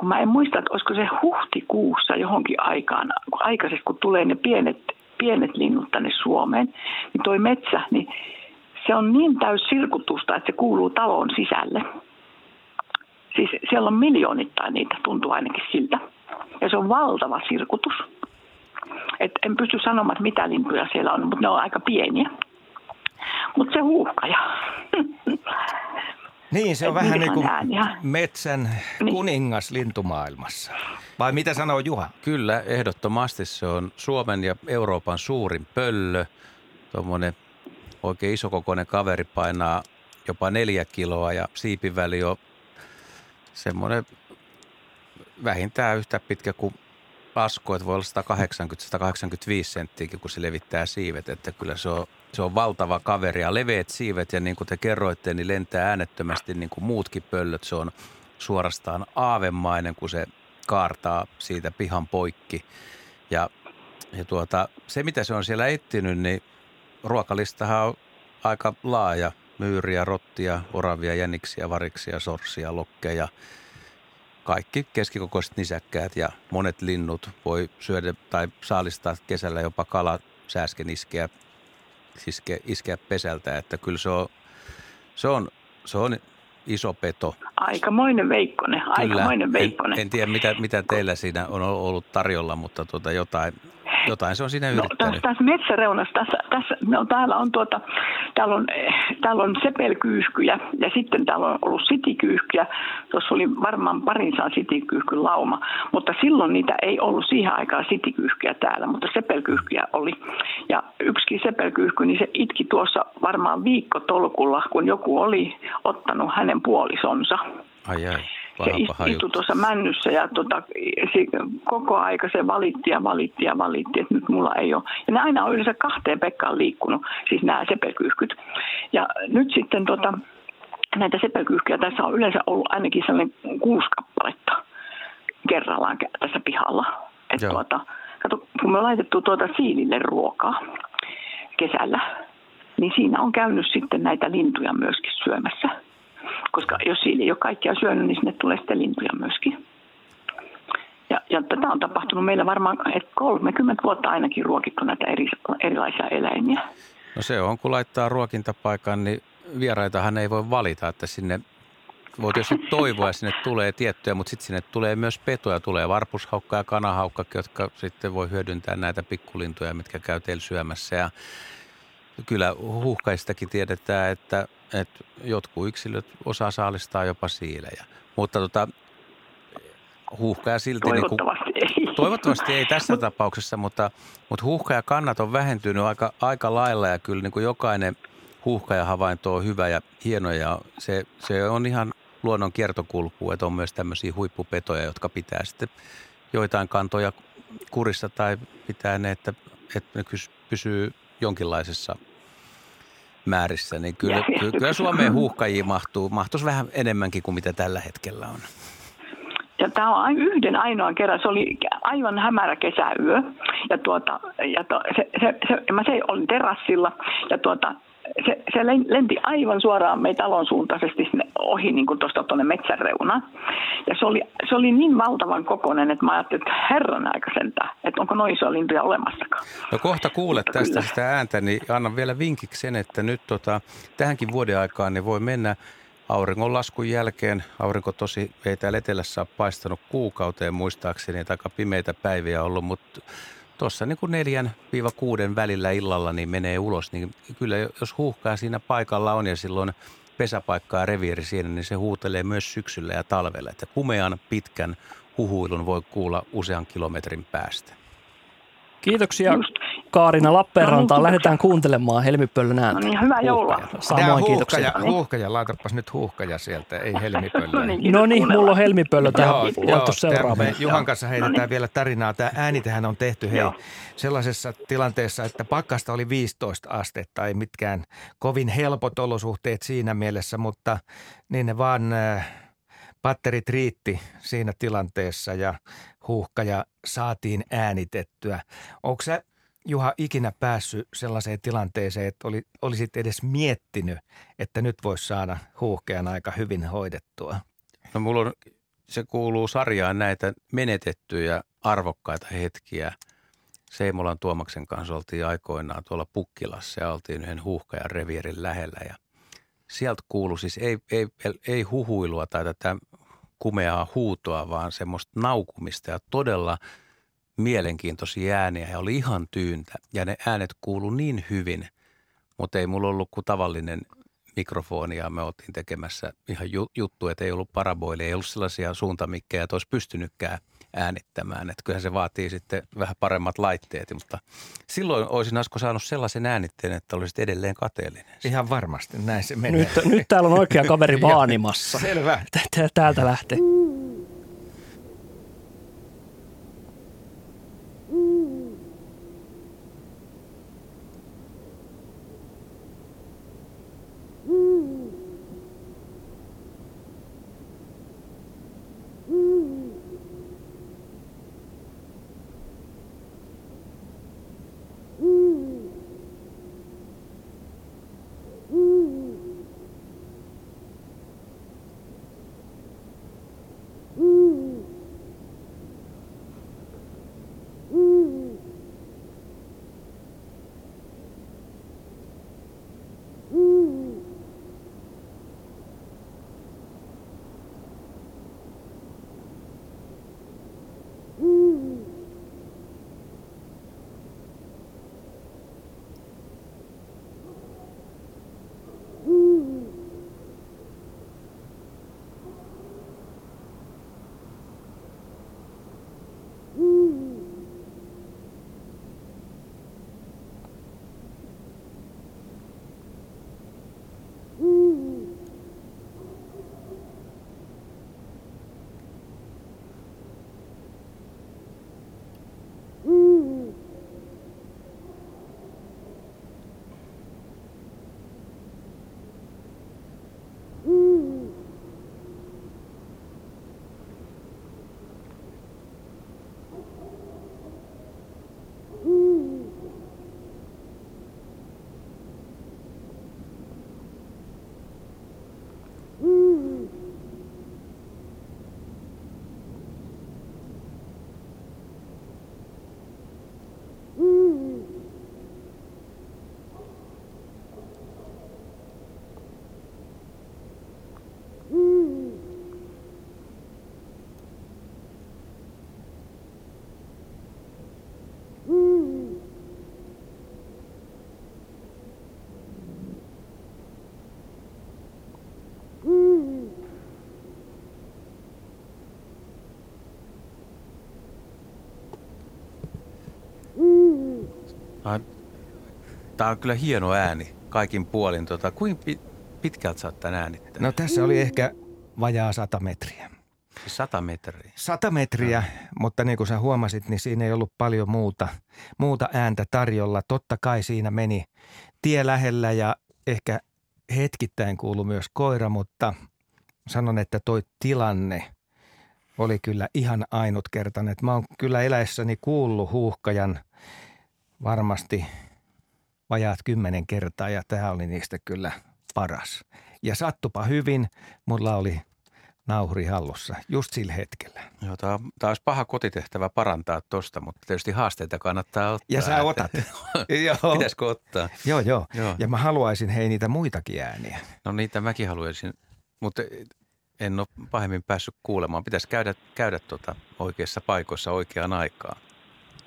kun mä en muista, että olisiko se huhtikuussa johonkin aikaan, aikaisesti kun tulee ne pienet, pienet linnut tänne Suomeen, niin toi metsä, niin se on niin täys sirkutusta, että se kuuluu taloon sisälle. Siis siellä on miljoonittain niitä, tuntuu ainakin siltä. Ja se on valtava sirkutus. Et en pysty sanomaan, että mitä lintuja siellä on, mutta ne on aika pieniä. Mutta se huuhkaja. Niin, se on Et vähän niin kuin metsän niin. kuningas lintumaailmassa. Vai mitä sanoo Juha? Kyllä, ehdottomasti se on Suomen ja Euroopan suurin pöllö. Tuommoinen oikein isokokoinen kaveri painaa jopa neljä kiloa ja siipiväli on semmoinen vähintään yhtä pitkä kuin asko, että voi olla 180-185 senttiäkin, kun se levittää siivet, että kyllä se on, se on valtava kaveri ja leveät siivet ja niin kuin te kerroitte, niin lentää äänettömästi niin kuin muutkin pöllöt. Se on suorastaan aavemainen, kun se kaartaa siitä pihan poikki. Ja, ja tuota, se, mitä se on siellä etsinyt, niin ruokalistahan on aika laaja. Myyriä, rottia, oravia, jäniksiä, variksia, sorsia, lokkeja – kaikki keskikokoiset nisäkkäät ja monet linnut voi syödä tai saalistaa kesällä jopa kala sääsken iskeä, iskeä, iskeä pesältä. Että kyllä se on, se on, se on iso peto. Aikamoinen veikkonen, aikamoinen veikkonen. En, en tiedä, mitä, mitä teillä siinä on ollut tarjolla, mutta tuota jotain, jotain se on siinä yrittänyt. No, tässä, tässä metsäreunassa, tässä, tässä, no, täällä on, tuota, täällä on, täällä on sepelkyyhkyjä ja sitten täällä on ollut sitikyyhkyjä. Tuossa oli varmaan parin saa sitikyyhkyn lauma, mutta silloin niitä ei ollut siihen aikaan sitikyyhkyjä täällä, mutta sepelkyyhkyjä oli. Ja yksi sepelkyyhky, niin se itki tuossa varmaan viikko tolkulla, kun joku oli ottanut hänen puolisonsa. Ai ai se istui tuossa männyssä ja tota, se, koko aika se valitti ja valitti ja valitti, että nyt mulla ei ole. Ja ne aina on yleensä kahteen Pekkaan liikkunut, siis nämä sepelkyyhkyt. Ja nyt sitten tota, näitä sepelkyyhkyjä tässä on yleensä ollut ainakin sellainen kuusi kappaletta kerrallaan tässä pihalla. Että tuota, kato, kun me on laitettu tuota siilille ruokaa kesällä, niin siinä on käynyt sitten näitä lintuja myöskin syömässä koska jos siinä ei ole kaikkia syönyt, niin sinne tulee sitten lintuja myöskin. Ja, ja tätä on tapahtunut meillä varmaan että 30 vuotta ainakin ruokittu näitä eri, erilaisia eläimiä. No se on, kun laittaa ruokintapaikan, niin vieraitahan ei voi valita, että sinne voi tietysti toivoa, sinne tulee tiettyjä, mutta sitten sinne tulee myös petoja, tulee varpushaukka ja kanahaukka, jotka sitten voi hyödyntää näitä pikkulintuja, mitkä käy teillä syömässä. Ja kyllä huuhkaistakin tiedetään, että, että jotkut yksilöt osaa saalistaa jopa siilejä. Mutta tota, huuhkaja silti... Toivottavasti niin kuin, ei. Toivottavasti ei tässä tapauksessa, mutta, mutta huuhkaja kannat on vähentynyt aika, aika lailla ja kyllä niin kuin jokainen huuhkaja havainto on hyvä ja hieno ja se, se on ihan luonnon kiertokulku, että on myös tämmöisiä huippupetoja, jotka pitää sitten joitain kantoja kurissa tai pitää ne, että, että ne pysyy jonkinlaisessa määrissä, niin kyllä, kyllä Suomeen huuhkajia mahtuu, mahtuisi vähän enemmänkin kuin mitä tällä hetkellä on. Ja tämä on yhden ainoan kerran, se oli aivan hämärä kesäyö. Ja, tuota, ja to, se, se, se, mä se olin terassilla ja tuota, se, se lenti aivan suoraan meidän talon suuntaisesti sinne ohi niin tuosta tuonne metsän reunaan. Ja se oli, se oli niin valtavan kokoinen, että mä ajattelin, että herran aika sentään, että onko noin isoja lintuja olemassakaan. No kohta kuulet Mutta tästä kyllä. sitä ääntä, niin annan vielä vinkiksi sen, että nyt tota, tähänkin vuoden aikaan niin voi mennä auringonlaskun jälkeen. Aurinko tosi ei täällä etelässä ole paistanut kuukauteen muistaakseni, että aika pimeitä päiviä ollut, mutta tuossa niin kuin neljän viiva kuuden välillä illalla niin menee ulos, niin kyllä jos huuhkaa siinä paikalla on ja silloin pesäpaikka ja reviiri siinä, niin se huutelee myös syksyllä ja talvella. Että kumean pitkän huhuilun voi kuulla usean kilometrin päästä. Kiitoksia Just. Kaarina Lappeenrantaan. Lähdetään kuuntelemaan Helmipöllön ääntä. No niin, hyvää joulua. Samoin kiitoksia. Huuhkaja, laitapas nyt huuhkaja sieltä, ei Helmipöllö. no niin, no niin mulla on Helmipöllö tähän joo, seuraavaksi. Juhan kanssa heitetään no niin. vielä tarinaa. Tämä äänitähän on tehty hei, sellaisessa tilanteessa, että pakkasta oli 15 astetta, ei mitkään kovin helpot olosuhteet siinä mielessä, mutta niin ne vaan äh, patterit riitti siinä tilanteessa ja huuhkaja saatiin äänitettyä. Onko se Juha ikinä päässyt sellaiseen tilanteeseen, että oli, olisit edes miettinyt, että nyt voisi saada huuhkean aika hyvin hoidettua? No mulla on, se kuuluu sarjaan näitä menetettyjä arvokkaita hetkiä. Seimolan Tuomaksen kanssa oltiin aikoinaan tuolla Pukkilassa ja oltiin yhden huuhkajan reviirin lähellä ja sieltä kuului siis ei, ei, ei huhuilua tai tätä kumeaa huutoa, vaan semmoista naukumista ja todella mielenkiintoisia ääniä ja oli ihan tyyntä. Ja ne äänet kuulu niin hyvin, mutta ei mulla ollut kuin tavallinen mikrofoni ja me oltiin tekemässä ihan juttu, että ei ollut paraboili, ei ollut sellaisia suuntamikkejä, että olisi pystynytkään äänittämään. Että kyllähän se vaatii sitten vähän paremmat laitteet, mutta silloin olisin Asko saanut sellaisen äänitteen, että olisit edelleen kateellinen. Ihan varmasti, näin se menee. Nyt, nyt täällä on oikea kaveri vaanimassa. Selvä. Täältä lähtee. Tämä on kyllä hieno ääni kaikin puolin. Tota, kuinka pitkältä sä oot tämän äänittänyt? No tässä oli ehkä vajaa sata metriä. Sata metriä? Sata metriä, no. mutta niin kuin sä huomasit, niin siinä ei ollut paljon muuta, muuta ääntä tarjolla. Totta kai siinä meni tie lähellä ja ehkä hetkittäin kuulu myös koira, mutta sanon, että toi tilanne oli kyllä ihan ainutkertainen. Mä oon kyllä eläessäni kuullut huuhkajan varmasti vajaat kymmenen kertaa ja tämä oli niistä kyllä paras. Ja sattupa hyvin, mulla oli nauhuri hallussa just sillä hetkellä. Joo, tämä, olisi paha kotitehtävä parantaa tuosta, mutta tietysti haasteita kannattaa ottaa. Ja sä otat. joo. Pitäisikö ottaa? Joo, joo, joo. Ja mä haluaisin hei niitä muitakin ääniä. No niitä mäkin haluaisin, mutta en ole pahemmin päässyt kuulemaan. Pitäisi käydä, käydä tuota oikeissa paikoissa oikeaan aikaan.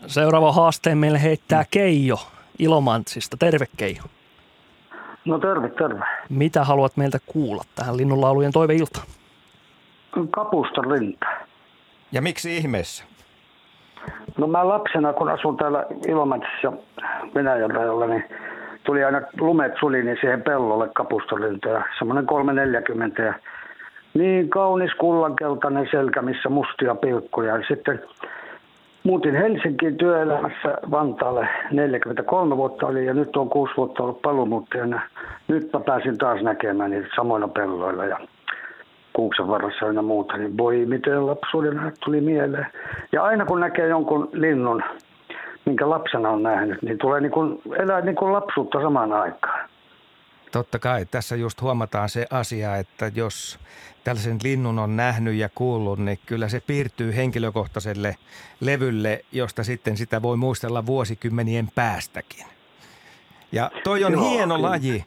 Seuraava haasteen meille heittää Keijo Ilomantsista. Terve Keijo. No terve, terve. Mitä haluat meiltä kuulla tähän linnunlaulujen toiveiltaan? Kapusta rinta. Ja miksi ihmeessä? No mä lapsena, kun asun täällä Ilomantsissa Venäjän rajalla, niin tuli aina lumet suli niin siihen pellolle kapustolinta ja semmoinen 340 ja niin kaunis kullankeltainen selkä, missä mustia pilkkuja. Ja sitten muutin Helsinkiin työelämässä Vantaalle 43 vuotta oli ja nyt on kuusi vuotta ollut paluumuuttajana. Nyt mä pääsin taas näkemään niitä samoilla pelloilla ja kuuksen varressa ja muuta, niin voi miten lapsuuden tuli mieleen. Ja aina kun näkee jonkun linnun, minkä lapsena on nähnyt, niin tulee niin kuin, elää niin kuin lapsuutta samaan aikaan. Totta kai. Tässä just huomataan se asia, että jos tällaisen linnun on nähnyt ja kuullut, niin kyllä se piirtyy henkilökohtaiselle levylle, josta sitten sitä voi muistella vuosikymmenien päästäkin. Ja toi on Joo, hieno kyllä. laji.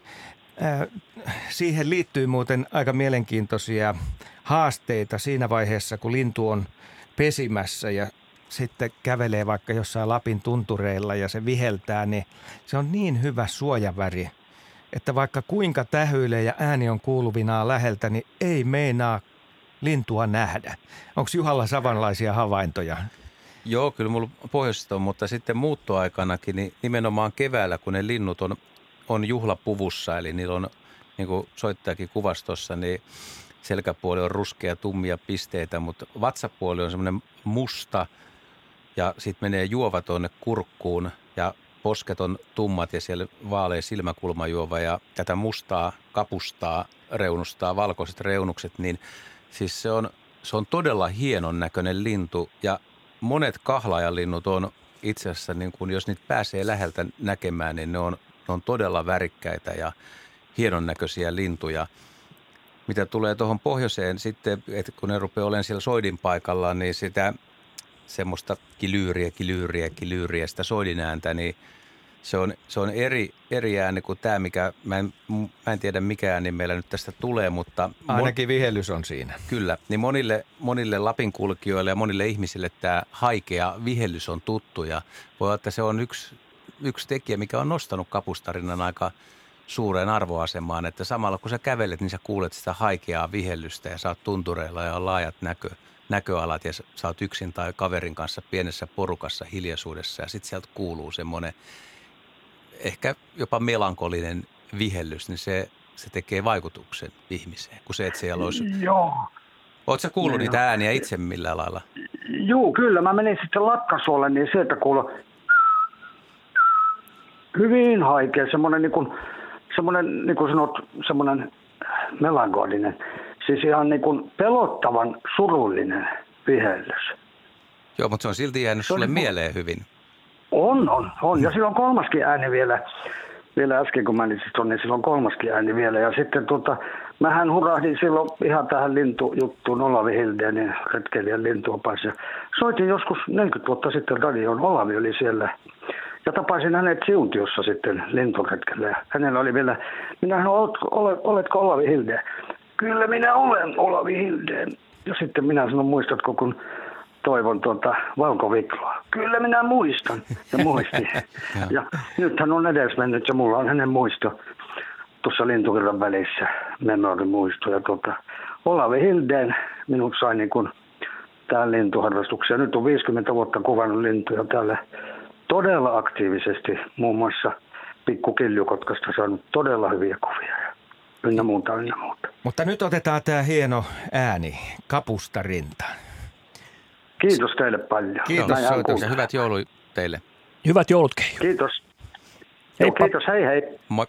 Äh, siihen liittyy muuten aika mielenkiintoisia haasteita siinä vaiheessa, kun lintu on pesimässä ja sitten kävelee vaikka jossain Lapin tuntureilla ja se viheltää, niin se on niin hyvä suojaväri, että vaikka kuinka tähyilee ja ääni on kuuluvinaa läheltä, niin ei meinaa lintua nähdä. Onko Juhalla samanlaisia havaintoja? Joo, kyllä mulla pohjoisesta on, mutta sitten muuttoaikanakin, niin nimenomaan keväällä, kun ne linnut on on juhlapuvussa, eli niillä on, niin kuin soittajakin kuvastossa, niin selkäpuoli on ruskea tummia pisteitä, mutta vatsapuoli on semmoinen musta ja sitten menee juova tuonne kurkkuun ja posket on tummat ja siellä vaalea silmäkulmajuova ja tätä mustaa kapustaa reunustaa valkoiset reunukset, niin siis se on, se on todella hienon näköinen lintu ja monet kahlaajalinnut on itse asiassa, niin kun jos niitä pääsee läheltä näkemään, niin ne on ne on todella värikkäitä ja hienon näköisiä lintuja. Mitä tulee tuohon pohjoiseen sitten, että kun ne rupeaa olemaan siellä soidin paikalla, niin sitä semmoista kilyyriä, kilyyriä, kilyyriä, sitä soidin ääntä, niin se on, se on eri, eri ääni kuin tämä, mikä, mä en, mä en tiedä mikä ääni meillä nyt tästä tulee, mutta... Ainakin vihellys on siinä. Kyllä, niin monille, monille Lapin kulkijoille ja monille ihmisille tämä haikea vihellys on tuttu ja voi olla, että se on yksi yksi tekijä, mikä on nostanut kapustarinnan aika suureen arvoasemaan, että samalla kun sä kävelet, niin sä kuulet sitä haikeaa vihellystä ja sä oot tuntureilla ja on laajat näkö, näköalat ja sä oot yksin tai kaverin kanssa pienessä porukassa hiljaisuudessa ja sitten sieltä kuuluu semmoinen ehkä jopa melankolinen vihellys, niin se, se tekee vaikutuksen ihmiseen, kun se, että siellä olisi... Joo. Oletko sä kuullut niitä ääniä itse millään lailla? Joo, kyllä. Mä menin sitten Lakkasuolle, niin sieltä kuului hyvin haikea, semmoinen niin kuin, semmoinen, niin kuin sanot, semmoinen melankolinen, siis ihan niin kuin pelottavan surullinen vihellys. Joo, mutta se on silti jäänyt se sulle on, mieleen hyvin. On, on, on. Ja silloin kolmaskin ääni vielä, vielä äsken kun mainitsit on, niin silloin kolmaskin ääni vielä. Ja sitten tota, mähän hurahdin silloin ihan tähän lintujuttuun Olavi Hildeenin retkeilijän lintuopas. Ja soitin joskus 40 vuotta sitten radioon. Olavi oli siellä ja tapasin hänet Siuntiossa sitten lentoretkellä. Hänellä oli vielä, minä olet, olet, oletko Olavi Hilde? Kyllä minä olen Olavi Hilde. Ja sitten minä sanon, muistatko kun toivon tuota valkovikloa? Kyllä minä muistan. Ja muistin. ja nyt hän on edes mennyt ja mulla on hänen muisto tuossa lintuvirran välissä, memorimuisto. Ja tuota, Olavi Hildeen minut sai niin kuin tähän lintuharrastukseen. Nyt on 50 vuotta kuvannut lintuja täällä todella aktiivisesti muun muassa pikkukiljukotkasta saanut todella hyviä kuvia ja ynnä muuta, ynnä muuta. Mutta nyt otetaan tämä hieno ääni, kapusta rinta. Kiitos teille paljon. Kiitos soitosta. Hyvät joulut teille. Hyvät joulut, Keijo. Kiitos. Joo, kiitos, hei hei. Moi.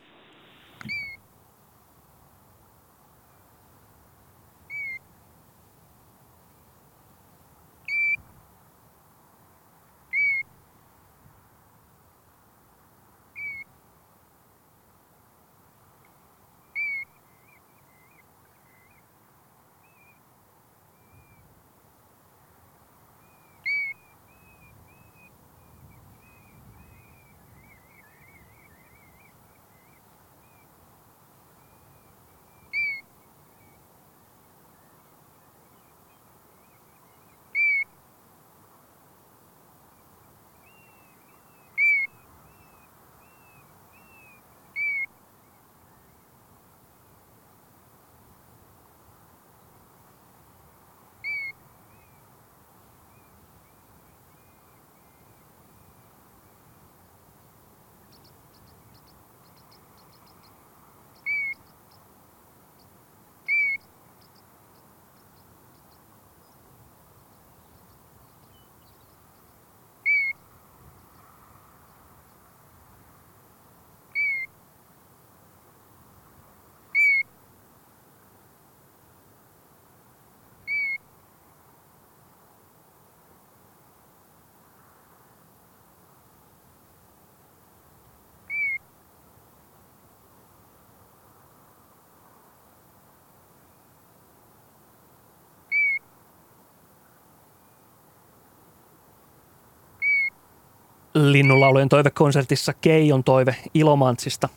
Linnunlaulujen toivekonsertissa Keijon toive Ilomantsista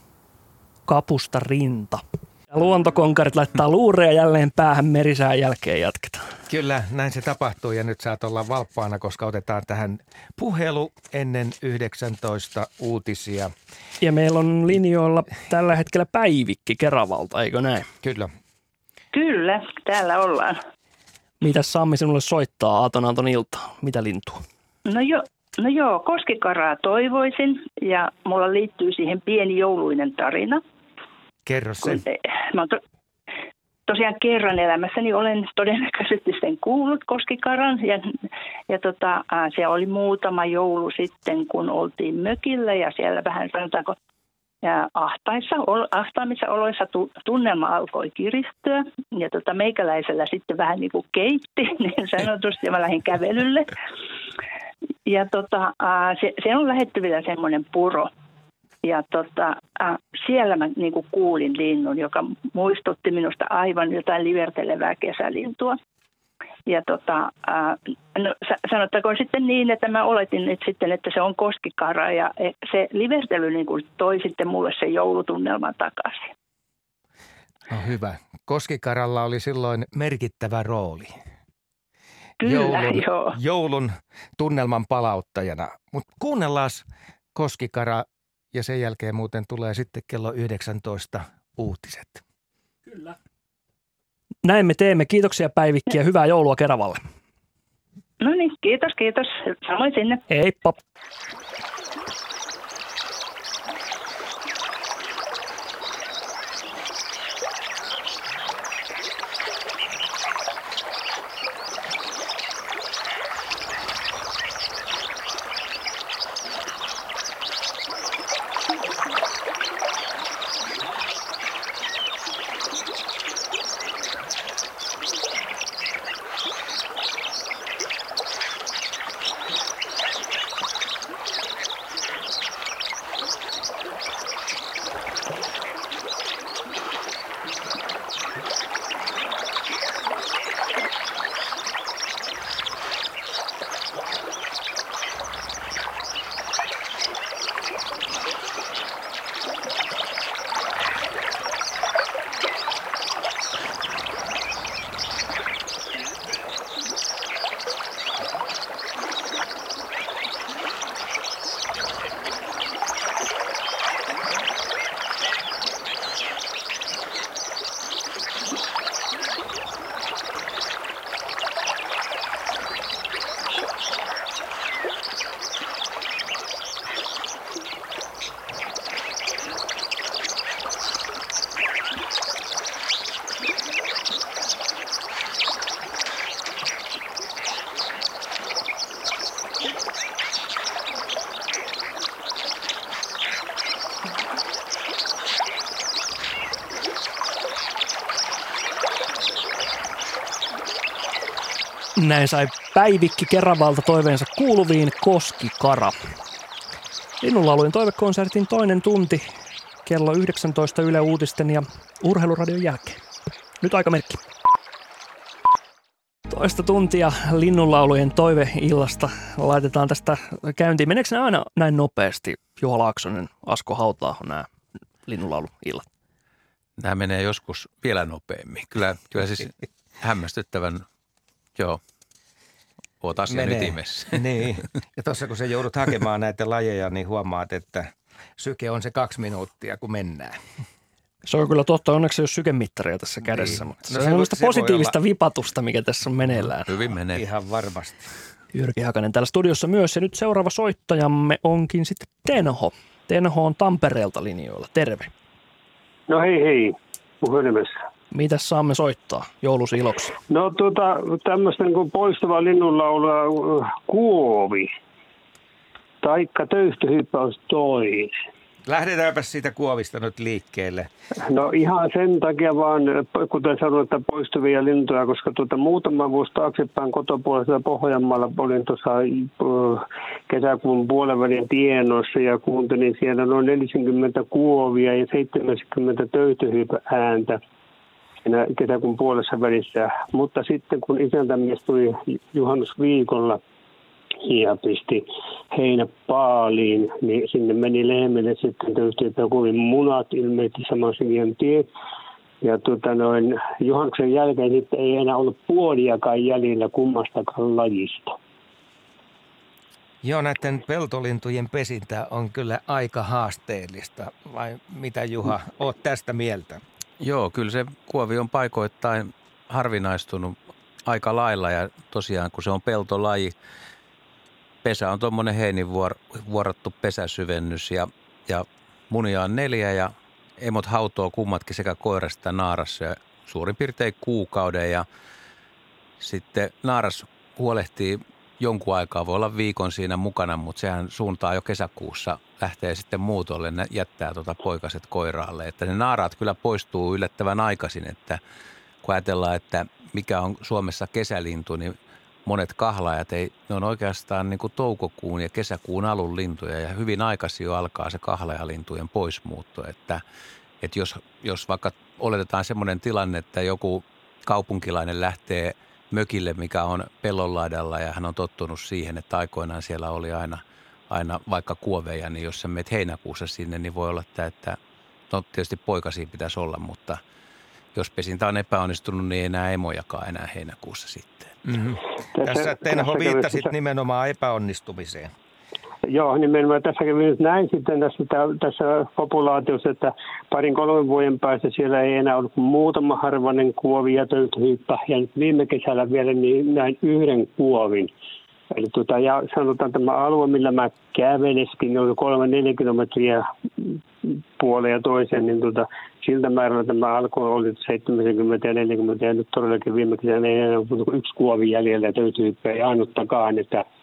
Kapusta rinta. Ja luontokonkarit laittaa luureja jälleen päähän merisään jälkeen jatketaan. Kyllä, näin se tapahtuu ja nyt saat olla valppaana, koska otetaan tähän puhelu ennen 19 uutisia. Ja meillä on linjoilla tällä hetkellä Päivikki Keravalta, eikö näin? Kyllä. Kyllä, täällä ollaan. Mitä Sammi sinulle soittaa Aaton Anton iltaa? Mitä lintua? No, jo, no joo, koskikaraa toivoisin ja mulla liittyy siihen pieni jouluinen tarina. Kerro se. Kun, mä to, tosiaan kerran elämässäni olen todennäköisesti sen kuullut koskikaran ja, ja tota, se oli muutama joulu sitten, kun oltiin mökillä ja siellä vähän sanotaanko ja ahtaissa, ahtaamissa oloissa tunnelma alkoi kiristyä ja tota, meikäläisellä sitten vähän niin kuin keitti niin sanotusti ja mä lähdin kävelylle. Ja tota, se, se on lähettyvillä semmoinen puro. Ja tota, siellä mä niin kuin kuulin linnun, joka muistutti minusta aivan jotain livertelevää kesälintua. Ja tota, no, sanottakoon sitten niin, että mä oletin nyt sitten, että se on koskikara ja e, se livertely niin kuin toi sitten mulle se joulutunnelman takaisin. No hyvä. Koskikaralla oli silloin merkittävä rooli. Kyllä, joulun, joo. Joulun tunnelman palauttajana. Mutta kuunnellaan Koskikara ja sen jälkeen muuten tulee sitten kello 19 uutiset. Kyllä. Näin me teemme. Kiitoksia Päivikki ja hyvää joulua Keravalle. No niin, kiitos, kiitos. Samoin sinne. Heippa. Näin sai Päivikki Keravalta toiveensa kuuluviin Koskikara. Linnunlaulujen toivekonsertin toinen tunti kello 19 Yle Uutisten ja Urheiluradion jälkeen. Nyt aikamerkki. Toista tuntia linnunlaulujen toiveillasta laitetaan tästä käyntiin. Meneekö ne aina näin nopeasti, Juha Laaksonen, Asko Hautaaho, nämä linnunlauluillat? Nämä menee joskus vielä nopeammin. Kyllä, kyllä siis hämmästyttävän, joo, oot asian Menee. ytimessä. Niin. Ja tuossa kun sä joudut hakemaan näitä lajeja, niin huomaat, että syke on se kaksi minuuttia, kun mennään. Se on kyllä totta. Onneksi ei ole sykemittaria tässä kädessä, niin. mutta no se, se on se positiivista olla... vipatusta, mikä tässä on meneillään. Hyvin menee. Ihan varmasti. Jyrki Hakanen täällä studiossa myös. Ja nyt seuraava soittajamme onkin sitten Tenho. Tenho on Tampereelta linjoilla. Terve. No hei hei, puhelimessa. Mitä saamme soittaa joulusi iloksi? No tuota, tämmöistä niin poistava linnunlaulua kuovi. Taikka töyhtöhyppäys tois. Lähdetäänpä siitä kuovista nyt liikkeelle. No ihan sen takia vaan, kuten sanoin, että poistuvia lintuja, koska tuota, muutama vuosi taaksepäin kotopuolella Pohjanmaalla olin tuossa kesäkuun puolenvälin tienossa ja kuuntelin siellä noin 40 kuovia ja 70 töyhtöhypä ääntä siinä kesäkuun puolessa välissä. Mutta sitten kun isäntämies tuli juhannusviikolla ja pisti heinäpaaliin, niin sinne meni lehmille sitten tietysti kovin munat ilmeisesti samassa tien. Ja tuota noin, juhannuksen jälkeen sitten ei enää ollut puoliakaan jäljellä kummastakaan lajista. Joo, näiden peltolintujen pesintä on kyllä aika haasteellista. Vai mitä Juha, oot tästä mieltä? Joo, kyllä se kuovi on paikoittain harvinaistunut aika lailla ja tosiaan kun se on peltolaji, pesä on tuommoinen heinin vuorattu pesäsyvennys ja, ja munia on neljä ja emot hautoo kummatkin sekä koirasta että naarassa ja suurin piirtein kuukauden ja sitten naaras huolehtii jonkun aikaa, voi olla viikon siinä mukana, mutta sehän suuntaa jo kesäkuussa, lähtee sitten muutolle, ne jättää tuota poikaset koiraalle. Että ne naaraat kyllä poistuu yllättävän aikaisin, että kun ajatellaan, että mikä on Suomessa kesälintu, niin monet kahlaajat ei, ne on oikeastaan niin kuin toukokuun ja kesäkuun alun lintuja ja hyvin aikaisin jo alkaa se kahlaajalintujen poismuutto, että, että jos, jos vaikka oletetaan semmoinen tilanne, että joku kaupunkilainen lähtee mökille, mikä on pellonlaidalla ja hän on tottunut siihen, että aikoinaan siellä oli aina, aina vaikka kuoveja, niin jos sä menet heinäkuussa sinne, niin voi olla, että, että no tietysti poikasiin pitäisi olla, mutta jos pesintä on epäonnistunut, niin ei enää emojakaan enää heinäkuussa sitten. Mm-hmm. Tässä Tenho viittasit nimenomaan epäonnistumiseen. Joo, nimenomaan tässä kävi nyt näin sitten tässä, tässä populaatiossa, että parin kolmen vuoden päästä siellä ei enää ollut muutama harvainen kuovi ja töytöhyppä. Ja nyt viime kesällä vielä niin näin yhden kuovin. Eli tuota, ja sanotaan tämä alue, millä mä käveleskin, niin oli kolme neljä kilometriä puoleen ja toiseen, niin tuota, siltä määrällä tämä alkoi oli 70 ja 40 ja nyt todellakin viime kesänä ei enää yksi kuovi jäljellä töytöhyppä ei ainuttakaan, että –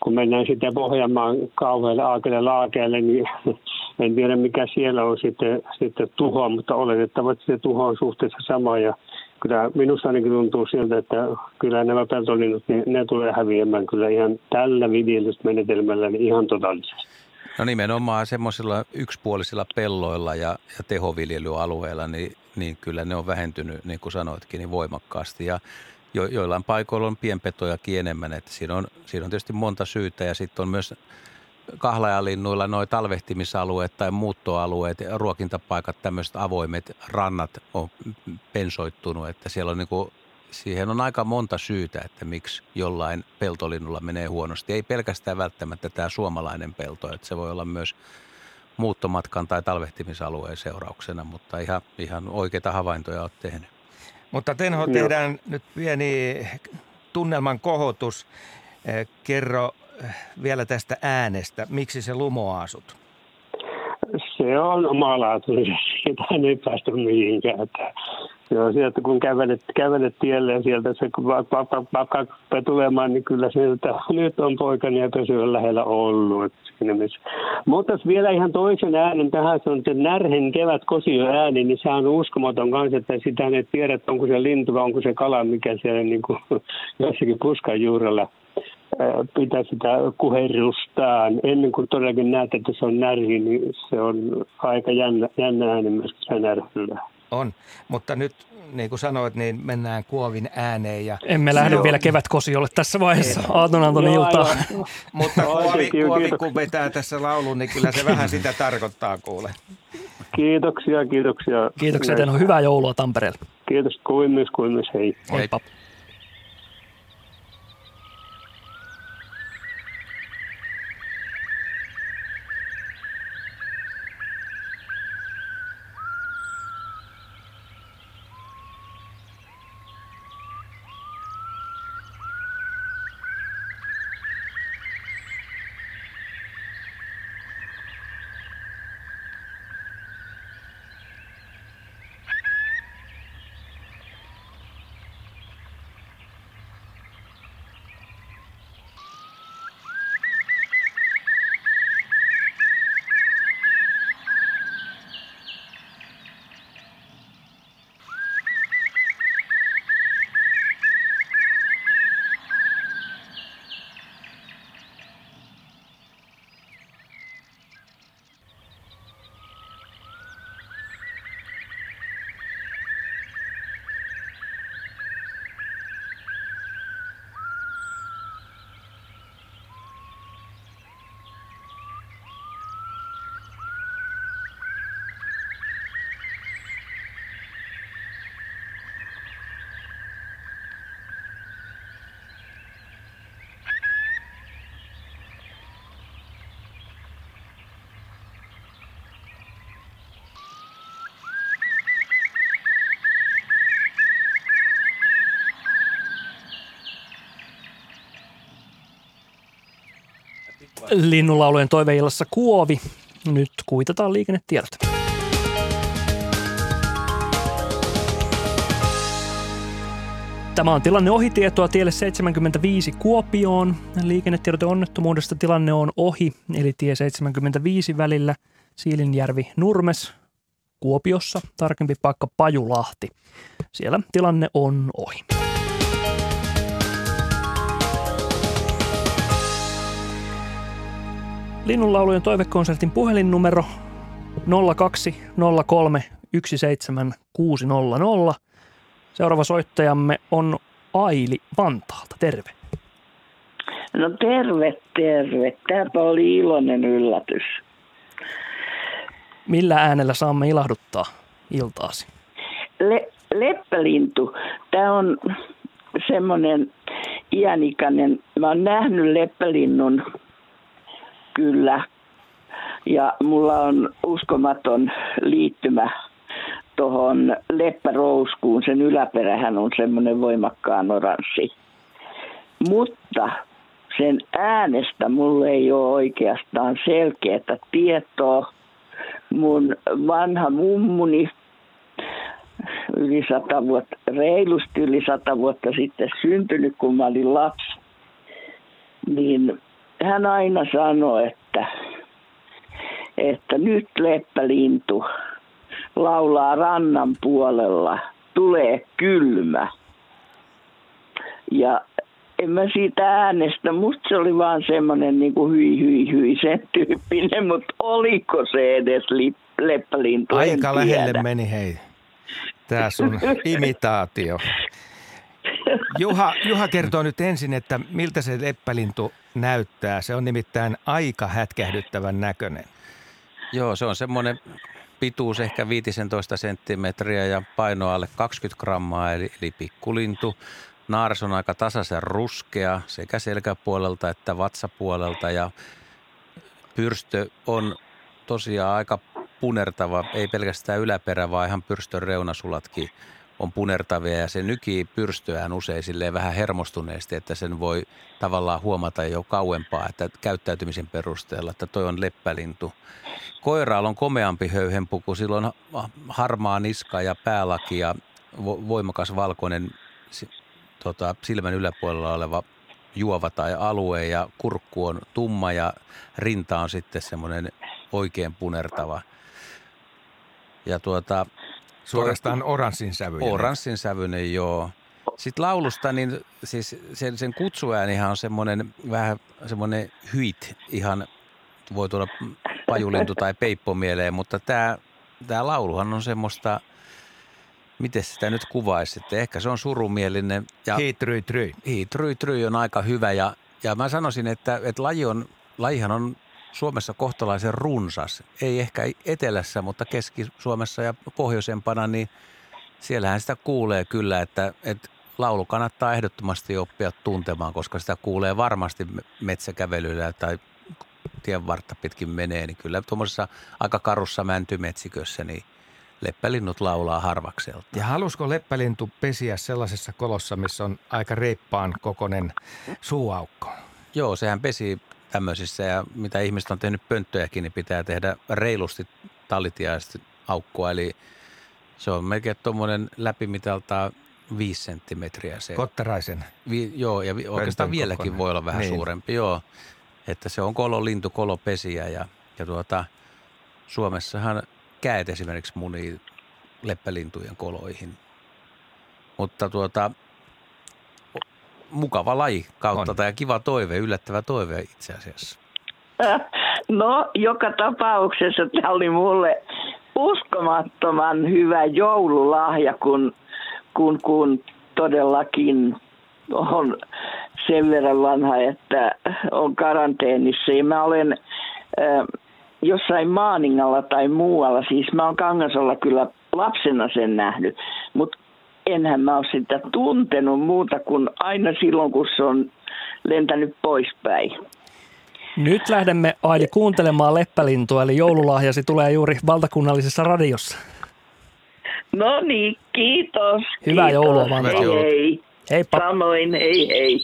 kun mennään sitten Pohjanmaan kauhealle aakelle laakeelle, niin en tiedä mikä siellä on sitten, sitten tuho, mutta oletettavasti se tuho on suhteessa sama ja kyllä minusta ainakin tuntuu siltä, että kyllä nämä peltolinnut, niin ne tulee häviämään kyllä ihan tällä viljelysmenetelmällä niin ihan totaalisesti. No nimenomaan semmoisilla yksipuolisilla pelloilla ja, ja tehoviljelyalueilla, niin, niin kyllä ne on vähentynyt, niin kuin sanoitkin, niin voimakkaasti. Ja jo, joillain paikoilla on pienpetojakin enemmän. Että siinä, on, siinä on tietysti monta syytä ja sitten on myös kahlajalinnuilla noin talvehtimisalueet tai muuttoalueet, ruokintapaikat, tämmöiset avoimet rannat on pensoittunut, että siellä on niin kuin, siihen on aika monta syytä, että miksi jollain peltolinnulla menee huonosti. Ei pelkästään välttämättä tämä suomalainen pelto, että se voi olla myös muuttomatkan tai talvehtimisalueen seurauksena, mutta ihan, ihan oikeita havaintoja olet tehnyt. Mutta Tenho, tehdään nyt pieni tunnelman kohotus. Eh, kerro eh, vielä tästä äänestä. Miksi se lumoaasut? Se on omalaatuinen. Siitä ei päästä mihinkään. Joo, sieltä kun kävelet, kävelet tielle ja sieltä se pakka tulemaan, niin kyllä sieltä nyt on poikani ja pysyä lähellä ollut. Mutta vielä ihan toisen äänen tähän, se on se närhen kevät kosio ääni, niin se on uskomaton kanssa, että sitä ei tiedä, että onko se lintu vai onko se kala, mikä siellä niin kuin jossakin puskan juurella pitää sitä kuherrustaan. Ennen kuin todellakin näet, että se on närhi, niin se on aika jännä, jännä ääni myös se närhyllä. On, mutta nyt niin kuin sanoit, niin mennään kuovin ääneen. Ja Emme lähde vielä kevätkosiolle tässä vaiheessa Aaton iltaa. mutta kuovi, kuovi, kun vetää tässä laulun, niin kyllä se vähän sitä tarkoittaa kuule. Kiitoksia, kiitoksia. Kiitoksia, teillä on hyvää joulua Tampereelle. Kiitos, kuin myös, kuin myös, hei. Heippa. Linnunlaulujen toiveillassa Kuovi. Nyt kuitataan liikennetiedot. Tämä on tilanne ohitietoa tielle 75 Kuopioon. Liikennetiedot onnettomuudesta tilanne on ohi, eli tie 75 välillä Siilinjärvi Nurmes Kuopiossa, tarkempi paikka Pajulahti. Siellä tilanne on ohi. Linnunlaulujen toivekonsertin puhelinnumero 0203 17600. Seuraava soittajamme on Aili Vantaalta. Terve. No terve, terve. Tämäpä oli iloinen yllätys. Millä äänellä saamme ilahduttaa iltaasi? Le- leppälintu. Tämä on semmoinen iänikäinen. Mä oon nähnyt leppälinnun kyllä. Ja mulla on uskomaton liittymä tuohon leppärouskuun. Sen yläperähän on semmoinen voimakkaan oranssi. Mutta sen äänestä mulle ei ole oikeastaan selkeää tietoa. Mun vanha mummuni yli sata vuotta, reilusti yli sata vuotta sitten syntynyt, kun mä olin lapsi, niin hän aina sanoi, että, että nyt leppälintu laulaa rannan puolella, tulee kylmä. Ja en mä siitä äänestä, musta se oli vaan semmoinen niin kuin hyi hyi hyi sen tyyppinen, mutta oliko se edes li, leppälintu? Aika lähelle meni hei. Tämä sun imitaatio. Juha, Juha kertoo nyt ensin, että miltä se leppälintu näyttää. Se on nimittäin aika hätkähdyttävän näköinen. Joo, se on semmoinen pituus ehkä 15 senttimetriä ja paino alle 20 grammaa, eli, eli pikkulintu. Naaras on aika tasaisen ruskea sekä selkäpuolelta että vatsapuolelta ja pyrstö on tosiaan aika punertava, ei pelkästään yläperä, vaan ihan pyrstön reunasulatkin on punertavia ja se nykii pyrstöään usein silleen vähän hermostuneesti, että sen voi tavallaan huomata jo kauempaa, että käyttäytymisen perusteella, että toi on leppälintu. Koiraalla on komeampi höyhenpuku, sillä on harmaa niska ja päälaki ja voimakas valkoinen tota, silmän yläpuolella oleva juova tai alue ja kurkku on tumma ja rinta on sitten semmoinen oikein punertava. Ja tuota, Suorastaan oranssin sävyinen. Oranssin sävyinen, joo. Sitten laulusta, niin siis sen, sen kutsuäänihan on semmoinen vähän semmoinen hyit, ihan voi tuoda pajulintu tai peippo mieleen, mutta tämä, tämä lauluhan on semmoista, miten sitä nyt kuvaisi, että ehkä se on surumielinen. Ja hiitry, try. Hiitry, try on aika hyvä ja, ja mä sanoisin, että, että laji on, lajihan on Suomessa kohtalaisen runsas. Ei ehkä etelässä, mutta Keski-Suomessa ja pohjoisempana, niin siellähän sitä kuulee kyllä, että, että laulu kannattaa ehdottomasti oppia tuntemaan, koska sitä kuulee varmasti metsäkävelyllä tai tien vartta pitkin menee, niin kyllä tuommoisessa aika karussa mäntymetsikössä, niin leppälinnut laulaa harvakselta. Ja halusko leppälintu pesiä sellaisessa kolossa, missä on aika reippaan kokonen suuaukko? Joo, sehän pesi tämmöisissä ja mitä ihmiset on tehnyt pönttöjäkin, niin pitää tehdä reilusti tallitiaisesti aukkoa. Eli se on melkein tuommoinen läpimitalta viisi senttimetriä se. Kottaraisen. Vi, joo, ja oikeastaan vieläkin kokoinen. voi olla vähän niin. suurempi, joo. Että se on kololintu, kolopesiä ja, ja tuota, Suomessahan käet esimerkiksi munii leppälintujen koloihin. Mutta tuota, mukava laji kautta on. tai kiva toive, yllättävä toive itse asiassa. No, joka tapauksessa tämä oli mulle uskomattoman hyvä joululahja, kun, kun, kun todellakin on sen verran vanha, että on karanteenissa. Ja mä olen äh, jossain Maaningalla tai muualla, siis mä oon Kangasolla kyllä lapsena sen nähnyt, mutta enhän mä ole sitä tuntenut muuta kuin aina silloin, kun se on lentänyt poispäin. Nyt lähdemme Aili kuuntelemaan leppälintua, eli joululahjasi tulee juuri valtakunnallisessa radiossa. No niin, kiitos. Hyvää kiitos. joulua vaan. Hei hei. Heippa. Samoin, hei hei.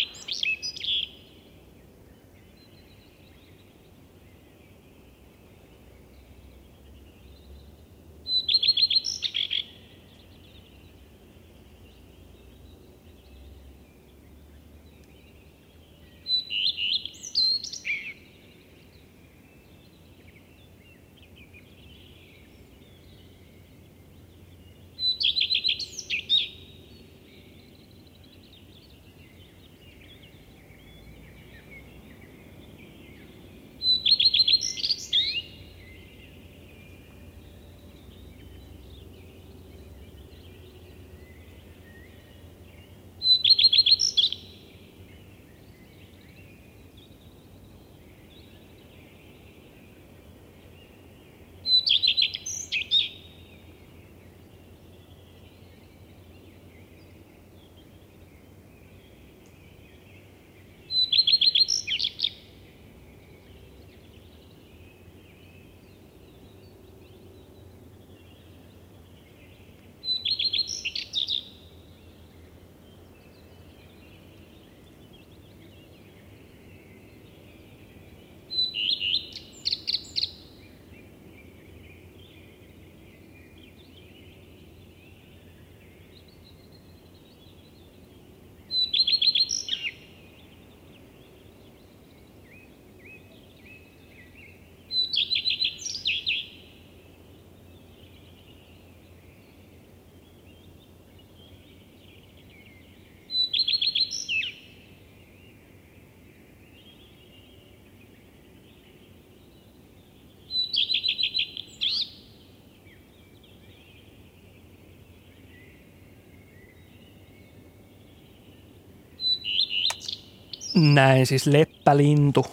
Näin siis Leppälintu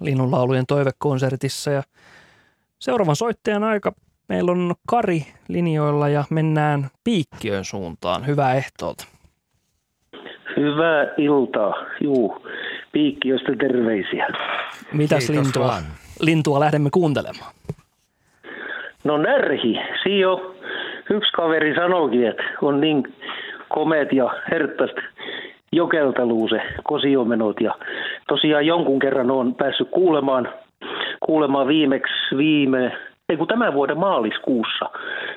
linnunlaulujen toivekonsertissa ja seuraavan soittajan aika meillä on Kari linjoilla ja mennään Piikkiön suuntaan. Hyvää ehtoota. Hyvää iltaa. Juu, Piikkiöstä terveisiä. Mitäs Kiitos lintua, vaan. lintua lähdemme kuuntelemaan? No närhi, Sio. Yksi kaveri sanoikin, että on niin komeet ja herttästä jokelteluu se kosiomenot. Ja tosiaan jonkun kerran on päässyt kuulemaan, kuulemaan viimeksi viime, ei kun tämän vuoden maaliskuussa.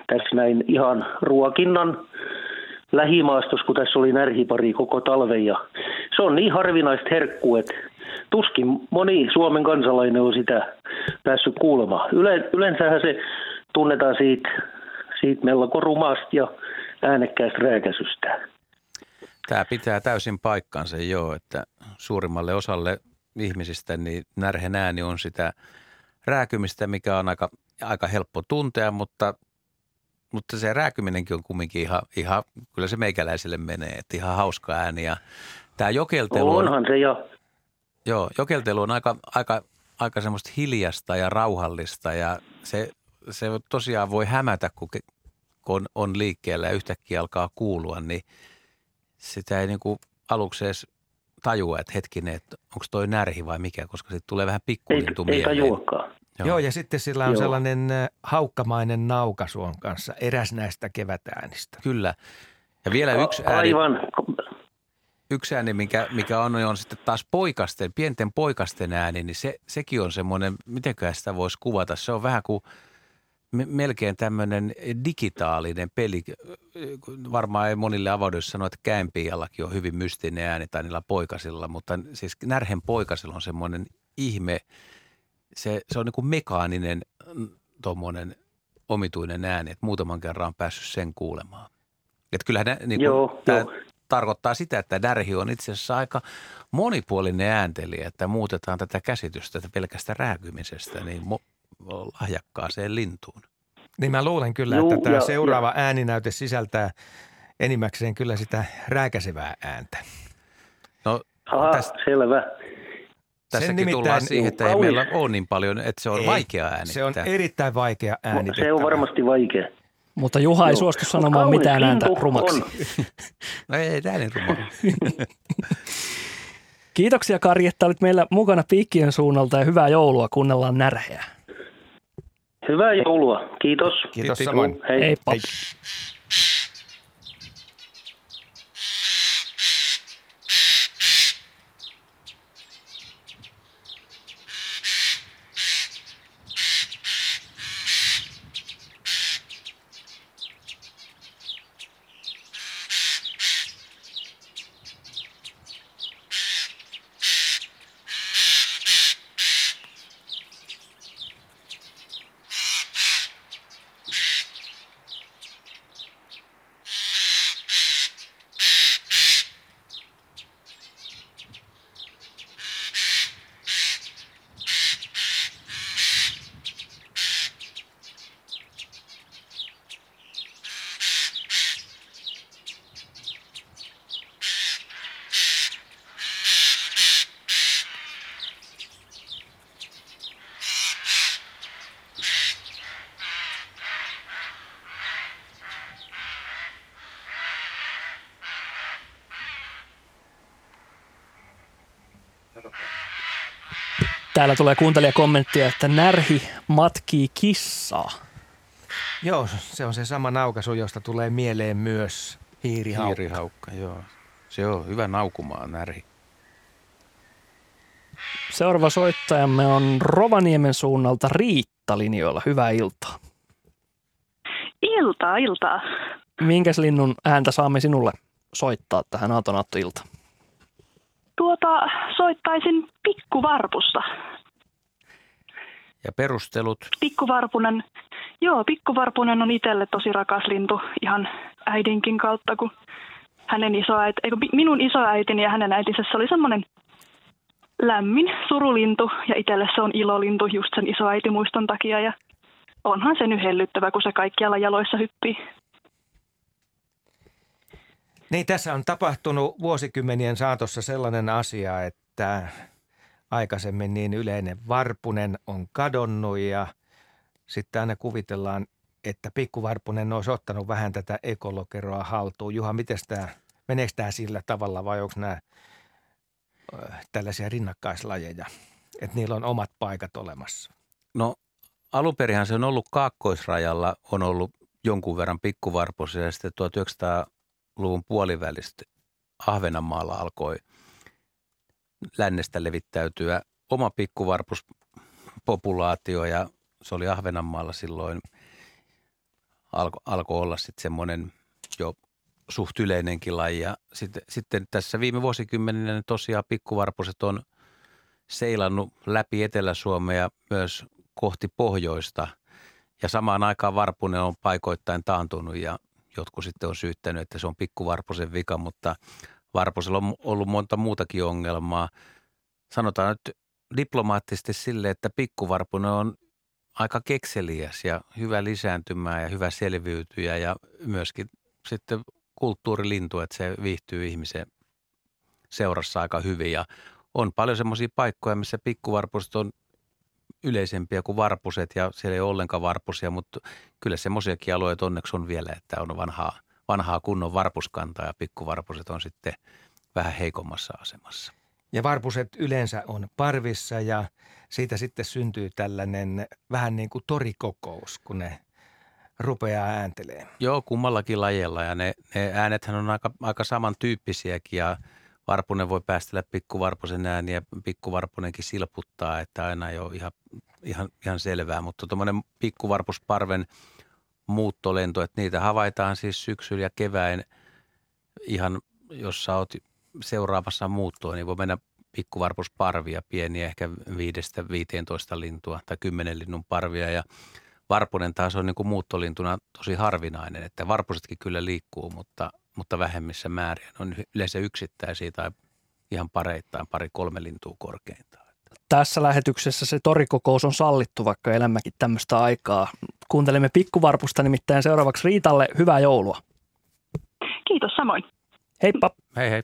Tässä näin ihan ruokinnan lähimaastossa, kun tässä oli närhipari koko talven. Ja se on niin harvinaista herkku, että tuskin moni Suomen kansalainen on sitä päässyt kuulemaan. Yle, yleensähän se tunnetaan siitä, siitä melko rumasta ja äänekkäästä rääkäisystä. Tämä pitää täysin paikkansa joo, että suurimmalle osalle ihmisistä niin närhen ääni on sitä rääkymistä, mikä on aika, aika helppo tuntea, mutta, mutta se rääkyminenkin on kumminkin ihan, ihan, kyllä se meikäläiselle menee, että ihan hauska ääni ja tämä jokeltelu on, Onhan se jo. Joo, jokeltelu on aika, aika, aika semmoista hiljasta ja rauhallista ja se, se tosiaan voi hämätä, kun, on, on liikkeellä ja yhtäkkiä alkaa kuulua, niin sitä ei niin kuin aluksi edes tajua, että hetkinen, että onko toi närhi vai mikä, koska sitten tulee vähän Ei, pikkulintu ei mieleen. tajuakaan. Joo. Joo, ja sitten sillä on Joo. sellainen äh, haukkamainen naukaisu on kanssa, eräs näistä kevätäänistä. Kyllä. Ja vielä yksi ääni, Aivan. yksi ääni mikä, mikä on, on sitten taas poikasten, pienten poikasten ääni, niin se, sekin on semmoinen, mitenköhän sitä voisi kuvata. Se on vähän kuin melkein tämmöinen digitaalinen peli. Varmaan ei monille avaudu, jos sanoo, että käenpiiallakin on hyvin mystinen ääni tai niillä poikasilla, mutta siis närhen poikasilla on semmoinen ihme, se, se on niin kuin mekaaninen tuommoinen omituinen ääni, että muutaman kerran on päässyt sen kuulemaan. Että kyllähän nä, niin kuin, Joo, tämä tarkoittaa sitä, että närhi on itse asiassa aika monipuolinen ääntelijä, että muutetaan tätä käsitystä pelkästä rääkymisestä niin mo- lahjakkaaseen lintuun. Niin mä luulen kyllä, Juu, että tämä ja- seuraava ääninäyte sisältää enimmäkseen kyllä sitä rääkäsevää ääntä. No Aha, tästä, selvä. tässäkin nimittäin- tullaan siihen, että ei Kaunis. meillä ole niin paljon, että se on Ei, vaikea äänittää. Se on erittäin vaikea äänitettävä. Se on varmasti vaikea. Mutta Juha ei Joo. suostu sanomaan kaunis mitään ääntä rumaksi. No ei, tämä niin ruma. Kiitoksia Kari, että olit meillä mukana Piikkien suunnalta ja hyvää joulua. Kuunnellaan närheä. Hyvää joulua. Kiitos. Kiitos Kiitos. samoin. Hei. Heippa. Hei. Täällä tulee kuuntelijakommenttia, että närhi matkii kissaa. Joo, se on se sama naukaisu, josta tulee mieleen myös hiirihaukka. Hiirihaukka, joo. Se on hyvä naukumaan närhi. Seuraava soittajamme on Rovaniemen suunnalta Riitta linjoilla. Hyvää iltaa. Iltaa, iltaa. Minkäs linnun ääntä saamme sinulle soittaa tähän Aatonattoilta? Tuota, soittaisin pikkuvarpusta. Ja perustelut, Pikkuvarpunen, joo, pikkuvarpunen on itselle tosi rakas lintu ihan äidinkin kautta, kun hänen isoäiti, eikö minun isoäitini ja hänen äitinsä se oli semmoinen lämmin surulintu ja itselle se on ilolintu just sen isoäitimuiston takia ja onhan se nyt hellyttävä, kun se kaikkialla jaloissa hyppii. Niin, tässä on tapahtunut vuosikymmenien saatossa sellainen asia, että aikaisemmin niin yleinen varpunen on kadonnut ja sitten aina kuvitellaan, että pikkuvarpunen olisi ottanut vähän tätä ekolokeroa haltuun. Juha, miten tämä, meneekö tämä sillä tavalla vai onko nämä tällaisia rinnakkaislajeja, että niillä on omat paikat olemassa? No alunperinhän se on ollut kaakkoisrajalla, on ollut jonkun verran pikkuvarpusia ja sitten 1900-luvun puolivälistä Ahvenanmaalla alkoi lännestä levittäytyä oma pikkuvarpuspopulaatio ja se oli Ahvenanmaalla silloin alko, alkoi olla sitten semmoinen jo suht yleinenkin laji. Ja sitten, sitten tässä viime vuosikymmeninä tosiaan pikkuvarpuset on seilannut läpi Etelä-Suomea myös kohti pohjoista. Ja samaan aikaan varpunen on paikoittain taantunut ja jotkut sitten on syyttänyt, että se on pikkuvarpusen vika, mutta varpusella on ollut monta muutakin ongelmaa. Sanotaan nyt diplomaattisesti sille, että pikkuvarpunen on aika kekseliäs ja hyvä lisääntymään ja hyvä selviytyjä ja myöskin sitten kulttuurilintu, että se viihtyy ihmisen seurassa aika hyvin. Ja on paljon semmoisia paikkoja, missä pikkuvarpuset on yleisempiä kuin varpuset ja siellä ei ole ollenkaan varpusia, mutta kyllä semmoisiakin alueita onneksi on vielä, että on vanhaa, vanhaa kunnon varpuskantaa ja pikkuvarpuset on sitten vähän heikommassa asemassa. Ja varpuset yleensä on parvissa ja siitä sitten syntyy tällainen vähän niin kuin torikokous, kun ne rupeaa ääntelee. Joo, kummallakin lajella ja ne, ne äänethän on aika, aika samantyyppisiäkin ja varpunen voi päästellä pikkuvarpusen ääniä ja pikkuvarpunenkin silputtaa, että aina ei ole ihan, ihan, ihan selvää, mutta tuommoinen pikkuvarpusparven muuttolento, että niitä havaitaan siis syksyllä ja keväin ihan, jos sä oot seuraavassa muuttoon, niin voi mennä pikkuvarpusparvia, pieniä, ehkä viidestä 15 lintua tai kymmenen linnun parvia. Ja varpunen taas on niin kuin muuttolintuna tosi harvinainen, että varpusetkin kyllä liikkuu, mutta, mutta vähemmissä määrin. On yleensä yksittäisiä tai ihan pareittain pari-kolme lintua korkeintaan. Tässä lähetyksessä se torikokous on sallittu, vaikka elämmekin tämmöistä aikaa. Kuuntelemme pikkuvarpusta nimittäin seuraavaksi Riitalle hyvää joulua. Kiitos samoin. Heippa. Hei hei.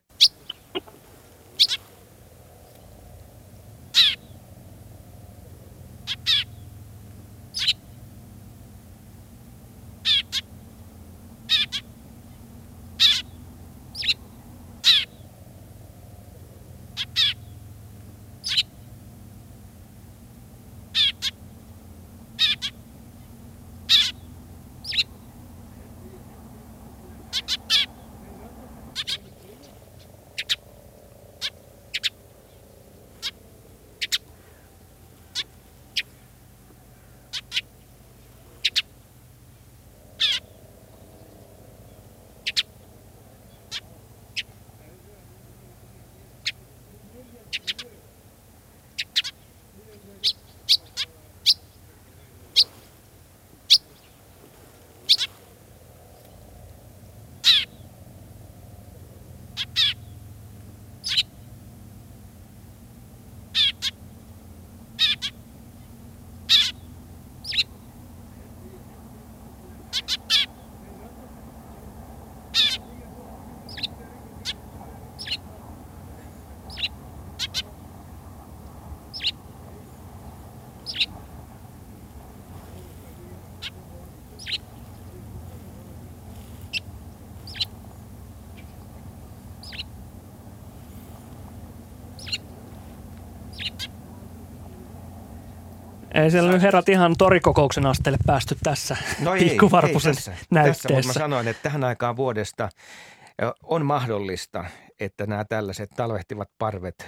Ei siellä nyt herrat ihan torikokouksen asteelle päästy tässä no ei, pikkuvarpusen ei tässä, näytteessä. Tässä, mutta mä sanoin, että tähän aikaan vuodesta on mahdollista, että nämä tällaiset talvehtivat parvet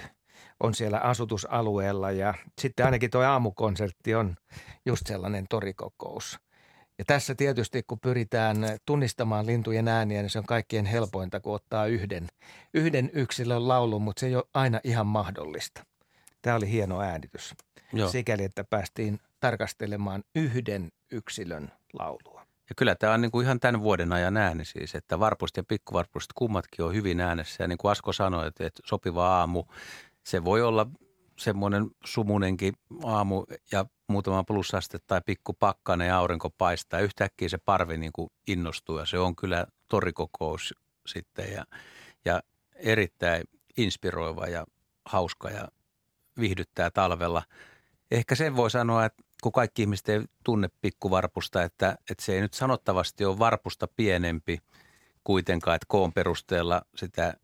on siellä asutusalueella ja sitten ainakin tuo aamukonsertti on just sellainen torikokous. Ja tässä tietysti, kun pyritään tunnistamaan lintujen ääniä, niin se on kaikkien helpointa, kun ottaa yhden, yhden yksilön laulun, mutta se ei ole aina ihan mahdollista. Tämä oli hieno äänitys. Joo. sikäli, että päästiin tarkastelemaan yhden yksilön laulua. Ja kyllä tämä on niin kuin ihan tämän vuoden ajan ääni siis, että varpuset ja pikkuvarpuset kummatkin on hyvin äänessä. Ja niin kuin Asko sanoi, että, että sopiva aamu, se voi olla semmoinen sumunenkin aamu ja muutama plussaste tai pikku pakkane ja aurinko paistaa. Yhtäkkiä se parvi niin kuin innostuu ja se on kyllä torikokous sitten ja, ja erittäin inspiroiva ja hauska ja viihdyttää talvella. Ehkä sen voi sanoa, että kun kaikki ihmiset ei tunne pikkuvarpusta, että, että se ei nyt sanottavasti ole varpusta pienempi kuitenkaan, että koon perusteella sitä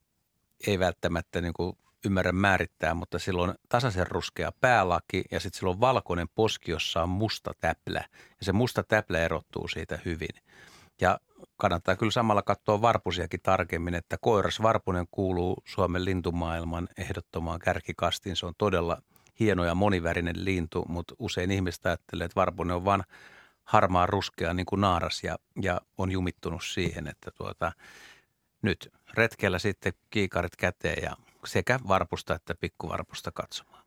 ei välttämättä niin kuin ymmärrä määrittää, mutta silloin on tasaisen ruskea päälaki ja sitten silloin valkoinen poski, jossa on musta täplä. Ja se musta täplä erottuu siitä hyvin. Ja kannattaa kyllä samalla katsoa varpusiakin tarkemmin, että koiras varpunen kuuluu Suomen lintumaailman ehdottomaan kärkikastiin. Se on todella hieno ja monivärinen lintu, mutta usein ihmiset ajattelee, että varpunen on vain harmaa ruskea niin kuin naaras ja, ja on jumittunut siihen, että tuota, nyt retkellä sitten kiikarit käteen ja sekä varpusta että pikkuvarpusta katsomaan.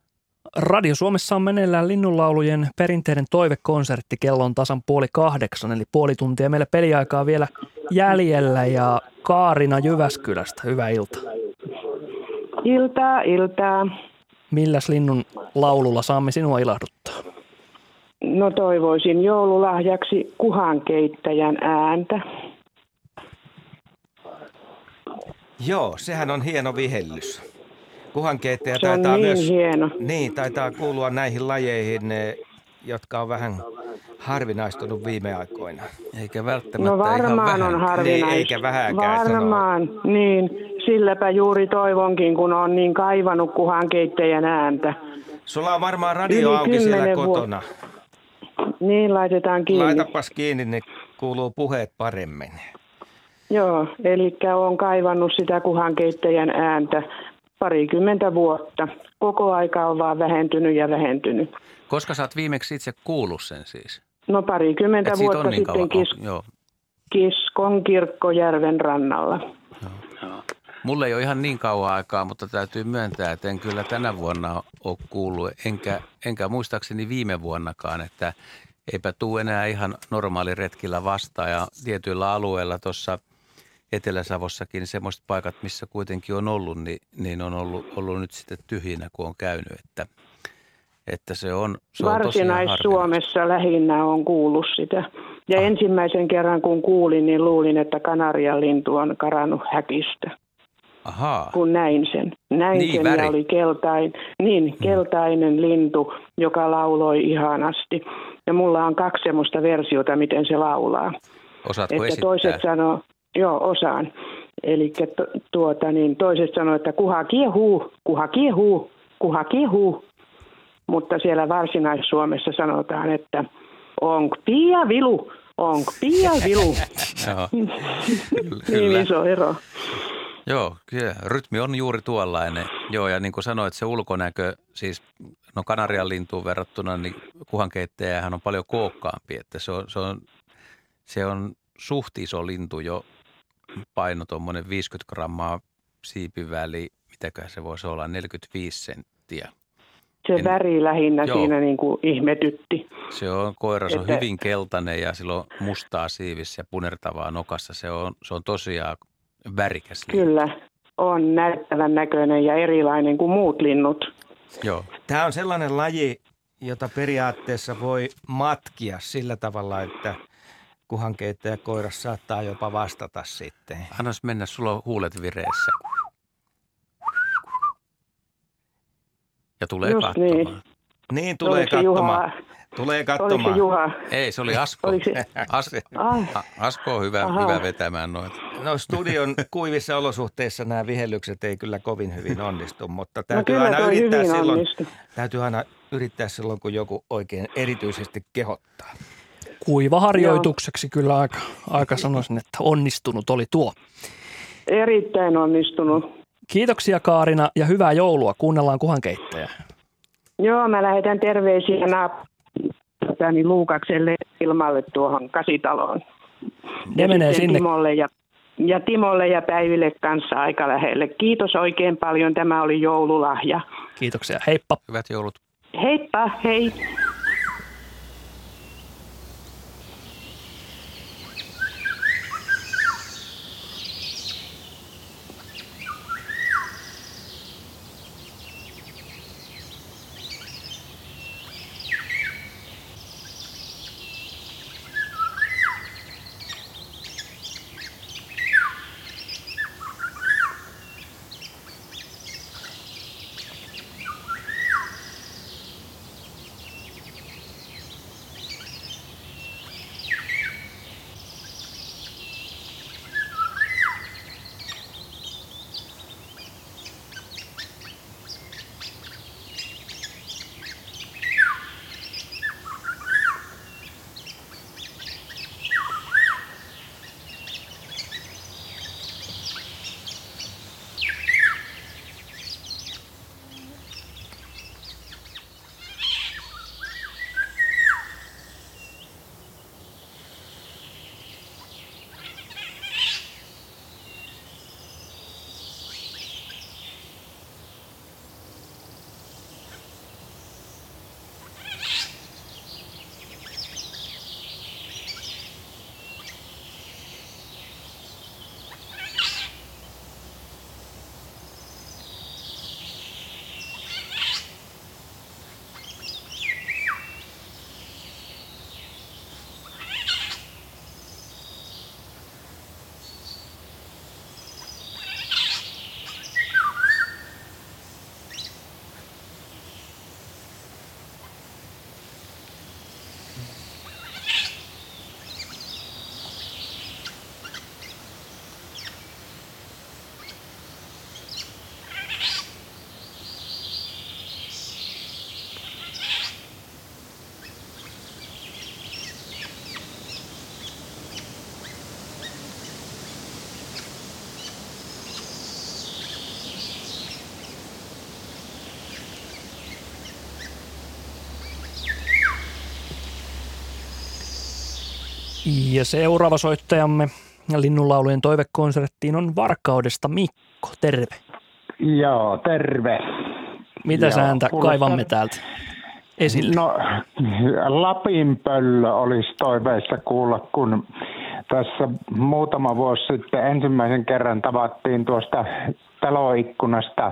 Radio Suomessa on meneillään linnunlaulujen perinteinen toivekonsertti. Kello on tasan puoli kahdeksan, eli puoli tuntia meillä peliaikaa vielä jäljellä. Ja Kaarina Jyväskylästä, hyvää iltaa. Iltaa, iltaa. Milläs linnun laululla saamme sinua ilahduttaa? No toivoisin joululahjaksi kuhankeittäjän ääntä. Joo, sehän on hieno vihellys. Kuhankeittäjä Se taitaa niin myös, hieno. Niin, taitaa kuulua näihin lajeihin, jotka on vähän harvinaistunut viime aikoina. Eikä välttämättä No varmaan on harvinaista. Niin, eikä vähääkään Varmaan, niin. Silläpä juuri toivonkin, kun on niin kaivannut kuhankeittäjän ääntä. Sulla on varmaan radio Yli auki siellä kymmenen vuotta. kotona. Niin, laitetaan kiinni. Laitapas kiinni, niin kuuluu puheet paremmin. Joo, eli on kaivannut sitä kuhankeittäjän ääntä parikymmentä vuotta. Koko aika on vaan vähentynyt ja vähentynyt. Koska sä oot viimeksi itse kuullut sen siis? No parikymmentä Et vuotta niin sitten kauan. kis, Joo. Kiskon kirkkojärven rannalla. Mulle ei ole ihan niin kauan aikaa, mutta täytyy myöntää, että en kyllä tänä vuonna ole kuullut, enkä, enkä muistaakseni viime vuonnakaan, että eipä tuu enää ihan normaali retkillä vastaan. Ja tietyillä alueilla tuossa Etelä-Savossakin niin semmoiset paikat, missä kuitenkin on ollut, niin, niin on ollut, ollut nyt sitten tyhjinä, kun on käynyt. Että, että se on, se on. Varsinais-Suomessa lähinnä on kuullut sitä. Ja ensimmäisen kerran kun kuulin, niin luulin, että kanarian lintu on karannut häkistä. Ahaa. kun näin sen. Näin Niin, sen väri. ja oli keltain, niin, keltainen lintu, joka lauloi ihanasti. Ja mulla on kaksi semmoista versiota, miten se laulaa. Osaatko että esittää? toiset sanoo, joo, osaan. Eli tuota, niin toiset sanoo, että kuha kiehuu, kuha kiehuu, kuha kiehuu. Mutta siellä Varsinais-Suomessa sanotaan, että onk pia vilu, onk pia vilu. Niin iso ero. Joo, kyllä. Rytmi on juuri tuollainen. Joo, ja niin kuin sanoit, se ulkonäkö, siis no Kanarian lintuun verrattuna, niin kuhankeittäjähän on paljon kookkaampi, että se on, se on, se on suht iso lintu jo, paino tuommoinen 50 grammaa siipiväli, mitäköhän se voisi olla, 45 senttiä. Se En- väri lähinnä Joo. siinä niin kuin ihmetytti. Se on, koiras on Että- hyvin keltainen ja sillä on mustaa siivissä ja punertavaa nokassa. Se on, se on tosiaan värikäs. Kyllä, on näyttävän näköinen ja erilainen kuin muut linnut. Joo. Tämä on sellainen laji, jota periaatteessa voi matkia sillä tavalla, että kuhankeittäjä koiras saattaa jopa vastata sitten. Annas mennä, sulla on huulet vireessä. Ja tulee Just katsomaan. niin. Niin tulee Oliko se Juha? Tulee Oliko katsomaan. se Juha? Ei, se oli Asko. Oliko se- As, Ai. A- Asko on hyvä, Aha. hyvä vetämään noita. No studion kuivissa olosuhteissa nämä vihellykset ei kyllä kovin hyvin onnistu, mutta täytyy No aina yrittää silloin, täytyy aina yrittää silloin, kun joku oikein erityisesti kehottaa. Kuivaharjoitukseksi kyllä aika, aika sanoisin, että onnistunut oli tuo. Erittäin onnistunut. Kiitoksia Kaarina ja hyvää joulua. Kuunnellaan kuhankeittäjää. Joo, mä lähetän terveisiä naapuristani Luukakselle ilmalle tuohon kasitaloon. Ne ja menee sinne. Timolle ja, ja Timolle ja Päiville kanssa aika lähelle. Kiitos oikein paljon. Tämä oli joululahja. Kiitoksia. Heippa. Hyvät joulut. Heippa, hei. Ja seuraava soittajamme linnunlaulujen toivekonserttiin on Varkaudesta Mikko. Terve. Joo, terve. Mitä Joo, sääntä kuulostaa- kaivamme täältä esille? No, Lapin pöllö olisi toiveissa kuulla, kun tässä muutama vuosi sitten ensimmäisen kerran tavattiin tuosta taloikkunasta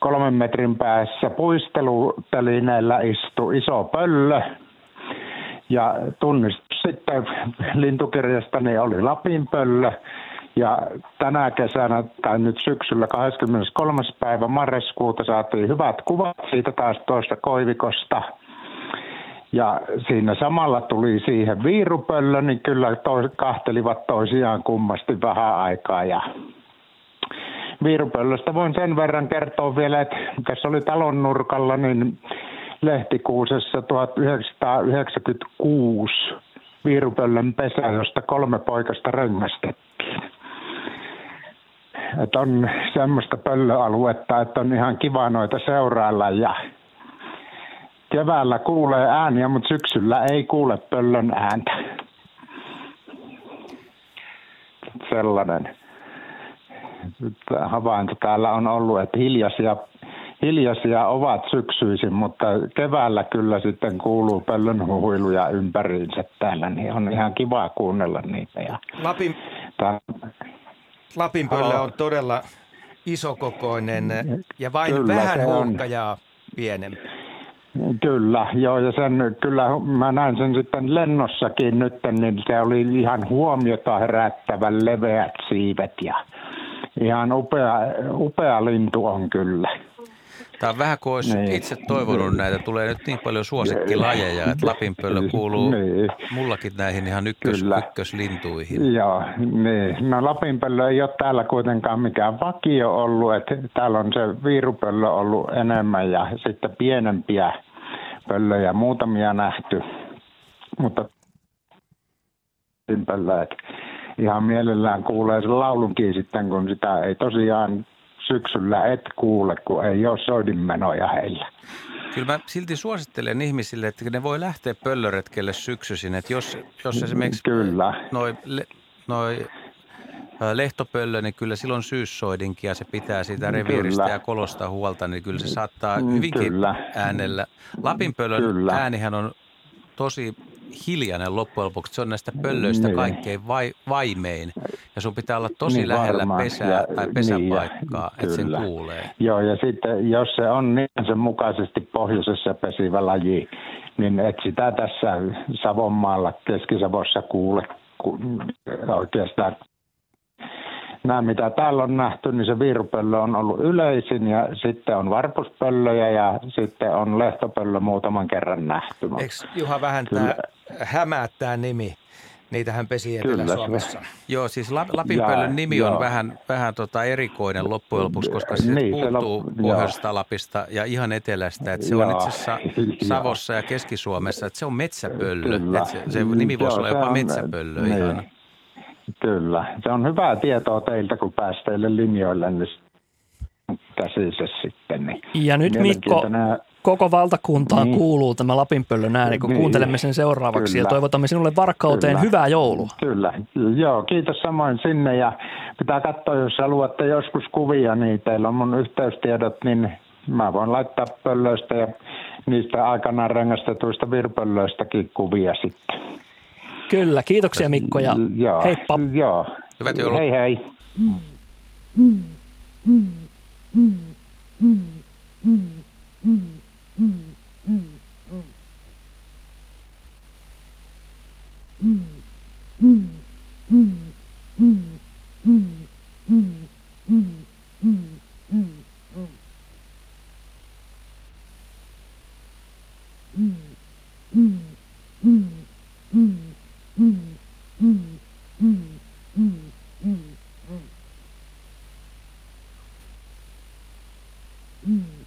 kolmen metrin päässä puistelutelineellä istu iso pöllö. Ja tunnistus sitten lintukirjastani oli Lapin pöllö. Ja tänä kesänä tai nyt syksyllä 23. päivä marraskuuta saatiin hyvät kuvat siitä taas tuosta koivikosta. Ja siinä samalla tuli siihen viirupöllö, niin kyllä to, kahtelivat toisiaan kummasti vähän aikaa. Ja viirupöllöstä voin sen verran kertoa vielä, että tässä oli talon nurkalla, niin Lehtikuusessa 1996 viirupöllön pesä, josta kolme poikasta röngastettiin. Että on semmoista pöllöaluetta, että on ihan kiva noita seurailla ja keväällä kuulee ääniä, mutta syksyllä ei kuule pöllön ääntä. Sellainen havainto täällä on ollut, että hiljaisia, hiljaisia ovat syksyisin, mutta keväällä kyllä sitten kuuluu pöllön huiluja ympäriinsä täällä, niin on ihan kiva kuunnella niitä. Ja Lapin, tää, Lapin pöllö on todella isokokoinen ja vain Kyllä, vähän huuhkajaa pienempi. Kyllä, joo, ja sen, kyllä mä näin sen sitten lennossakin nyt, niin se oli ihan huomiota herättävän leveät siivet ja ihan upea, upea lintu on kyllä. Tämä on vähän kuin olisi Niin. itse toivonut näitä. Tulee nyt niin paljon suosikkilajeja, että Lapinpöllö kuuluu Niin. mullakin näihin ihan ykkös, Kyllä. ykköslintuihin. Joo, niin. No Lapinpöllö ei ole täällä kuitenkaan mikään vakio ollut, että täällä on se viirupöllö ollut enemmän ja sitten pienempiä pöllöjä muutamia nähty, mutta Lapinpöllö, että ihan mielellään kuulee sen laulunkin sitten, kun sitä ei tosiaan syksyllä et kuule, kun ei ole soidinmenoja heillä. Kyllä mä silti suosittelen ihmisille, että ne voi lähteä pöllöretkelle syksyisin. Että jos, jos esimerkiksi Kyllä. noi, le, noi lehtopöllö, niin kyllä silloin syyssoidinkin ja se pitää siitä reviiristä Kyllä. ja kolosta huolta, niin kyllä se saattaa Mm, hyvinkin kyllä. äänellä. Lapinpöllön Kyllä. äänihän on tosi hiljainen loppujen lopuksi. Se on näistä pöllöistä Niin. kaikkein vai, vaimein. Ja sun pitää olla tosi Niin lähellä varmaan. pesää Ja- tai niin, pesäpaikkaa, ja- että sen kuulee. Joo, ja sitten jos se on niin sen mukaisesti pohjoisessa pesivä laji, niin et sitä tässä Savonmaalla, Keski-Savossa kuule oikeastaan. Nämä, mitä täällä on nähty, niin se viirupöllö on ollut yleisin ja sitten on varpuspöllöjä ja sitten on lehtopöllö muutaman kerran nähty. Eikö Juha vähän tämä hämäättää nimi? Niitähän pesi Etelä-Suomessa. Joo, siis La- Lapinpöllön nimi on joo. vähän, vähän tota erikoinen loppujen lopuksi, koska se Niin, puuttuu lop- pohjoisesta Lapista ja ihan etelästä. Että se on Joo, itse asiassa. Savossa ja Keski-Suomessa, että se on metsäpöllö. Että se, se nimi voisi Joo, olla jopa on- metsäpöllö niin. ihan. Kyllä. Se on hyvää tietoa teiltä, kun pääsee teille linjoille, niin käsissä sitten. Niin Ja nyt Mikko, koko valtakuntaan Niin. kuuluu tämä Lapinpöllön ääni, kun Niin. kuuntelemme sen seuraavaksi ja Kyllä. toivotamme sinulle varkauteen Kyllä. hyvää joulua. Kyllä, joo, kiitos samoin sinne ja pitää katsoa, jos haluatte joskus kuvia, niin teillä on mun yhteystiedot, niin mä voin laittaa pöllöistä ja niistä aikanaan rengastetuista virpöllöistäkin kuvia sitten. Kyllä, kiitoksia Mikko ja joo, heippa. Joo. Hyvät joulut. Hei hei. Mm.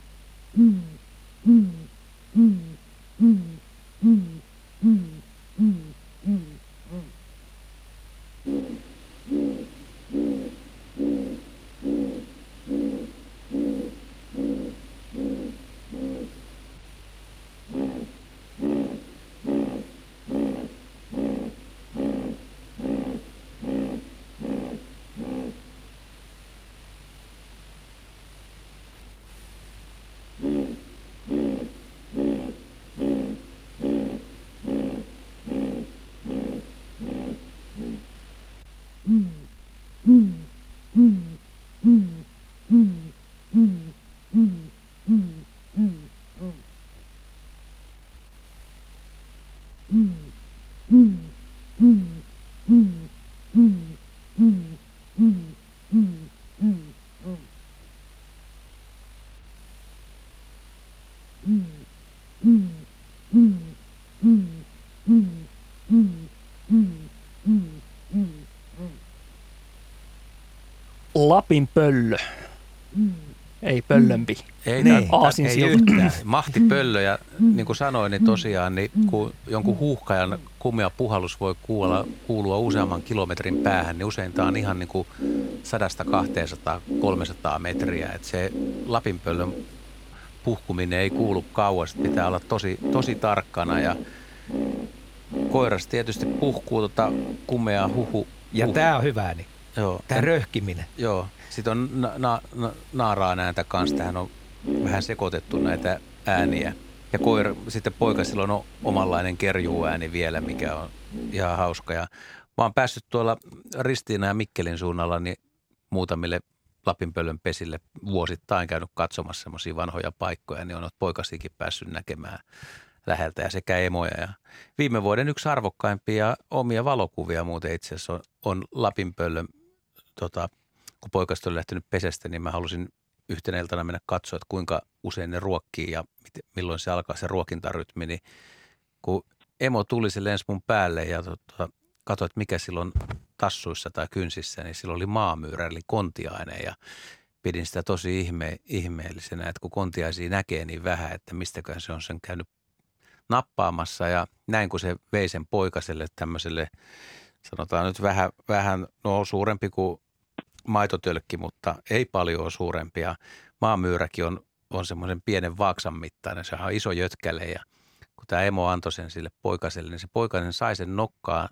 Lapin pöllö. Ei pöllömpi. Ei, Niin. Aasin ei yhtään. Mahti pöllö ja niin kuin sanoin, niin tosiaan niin kun jonkun huuhkajan kumea puhallus voi kuulla, kuulua useamman kilometrin päähän, niin usein tämä on ihan niin kuin 100-200-300 metriä. Et se lapinpöllön puhkuminen ei kuulu kauas, pitää olla tosi, tosi tarkkana ja koiras tietysti puhkuu tota kumeaa huhu. Ja huhu. tämä on hyvä, niin Joo. tämä röhkiminen. Joo. Sitten on na- na- na- naaraa ääntä kanssa. Tähän on vähän sekoitettu näitä ääniä. Ja koira, sitten poika silloin on omanlainen kerjuääni vielä, mikä on ihan hauska. Ja mä oon päässyt tuolla Ristiina ja Mikkelin suunnalla niin muutamille Lapinpöllön pesille vuosittain käynyt katsomassa semmoisia vanhoja paikkoja, niin on poikasikin päässyt näkemään läheltä ja sekä emoja. Ja viime vuoden yksi arvokkaimpia omia valokuvia muuten itse asiassa on, on Lapinpöllön tota, kun poikasta oli lähtenyt pesästä, niin mä halusin yhtenä iltana mennä katsoa, että kuinka usein ne ruokkii ja milloin se alkaa se ruokintarytmi. Niin kun emo tuli, se lensi mun päälle ja tota, katsoin, että mikä silloin tassuissa tai kynsissä, niin silloin oli maamyyrä, eli kontiainen ja pidin sitä tosi ihme, ihmeellisenä, että kun kontiaisia näkee niin vähän, että mistäkään se on sen käynyt nappaamassa ja näin kun se vei sen poikaselle tämmöiselle, sanotaan nyt vähän, vähän no suurempi kuin maitotölkki, mutta ei paljon suurempia. Maamyyräkin on, on semmoisen pienen vaaksan mittainen, se on iso jötkäle ja kun tämä emo antoi sen sille poikaselle, niin se poikainen sai sen nokkaa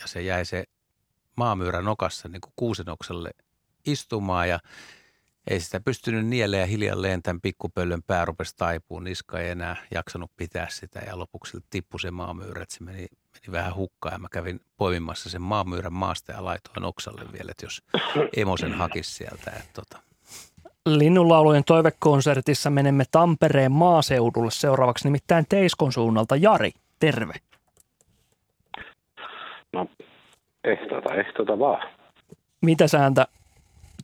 ja se jäi se maamyyrä nokassa niin kuin kuusenokselle istumaan ja ei sitä pystynyt nieleen ja hiljalleen tämän pikkupöllön pää rupesi taipuun. Niska ei enää jaksanut pitää sitä ja lopuksi tippui se maamyyrä, että se meni, meni vähän hukkaan. Ja mä kävin poimimassa sen maamyyrän maasta ja laitoin oksalle vielä, että jos emo sen hakisi sieltä. Että tota. Linnunlaulujen toivekonsertissa menemme Tampereen maaseudulle seuraavaksi, nimittäin Teiskon suunnalta. Jari, terve. No, ehtota, ehtota vaan. Mitä sääntä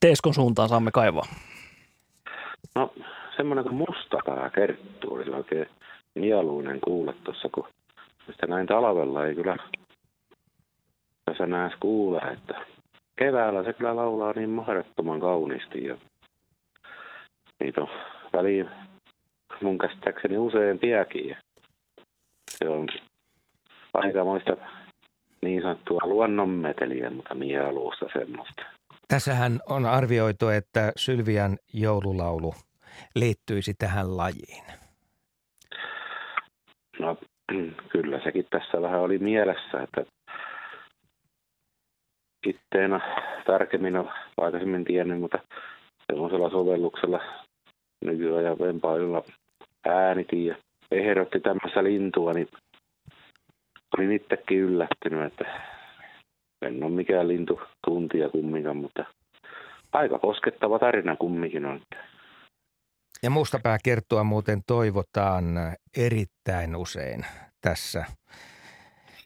Teiskon suuntaan saamme kaivaa? No, semmoinen kuin mustapää kerttu oli oikein mieluinen kuulla tuossa, kun sitä näin talvella ei kyllä tässä näes kuule, että keväällä se kyllä laulaa niin mahdottoman kauniisti ja niitä on väliin mun käsittääkseni useampiakin ja se on aikamoista niin sanottua luonnonmeteliä, mutta mieluusta semmoista. Tässähän on arvioitu, että Sylvian joululaulu liittyisi tähän lajiin. No kyllä sekin tässä vähän oli mielessä, että kitteenä tarkemmin on aikaisemmin tiennyt, mutta semmoisella sovelluksella nykyajan vempaililla äänitin ja ehdotti tämmöistä lintua, niin olin itsekin yllättynyt, että en ole mikään lintu tuntija kumminkaan, mutta aika koskettava tarina kumminkin on. Ja mustapää kertoa muuten toivotaan erittäin usein tässä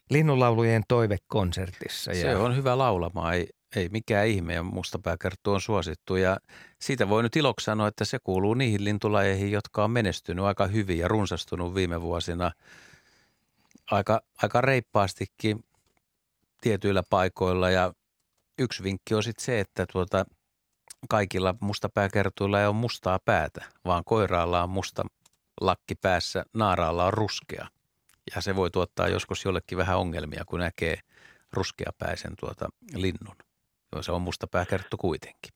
linnunlaulujen toivekonsertissa. Se on hyvä laulamaan, ei, ei mikään ihme ja mustapääkerttu on suosittu ja siitä voi nyt iloksi sanoa, että se kuuluu niihin lintulajeihin, jotka on menestynyt aika hyvin ja runsastunut viime vuosina aika, aika reippaastikin tietyillä paikoilla ja yksi vinkki on sitten se, että tuota, kaikilla mustapääkertuilla ei ole mustaa päätä, vaan koiraalla on musta lakki päässä, naaraalla on ruskea. Ja se voi tuottaa joskus jollekin vähän ongelmia, kun näkee ruskeapäisen tuota linnun. Se on mustapääkerttu kuitenkin.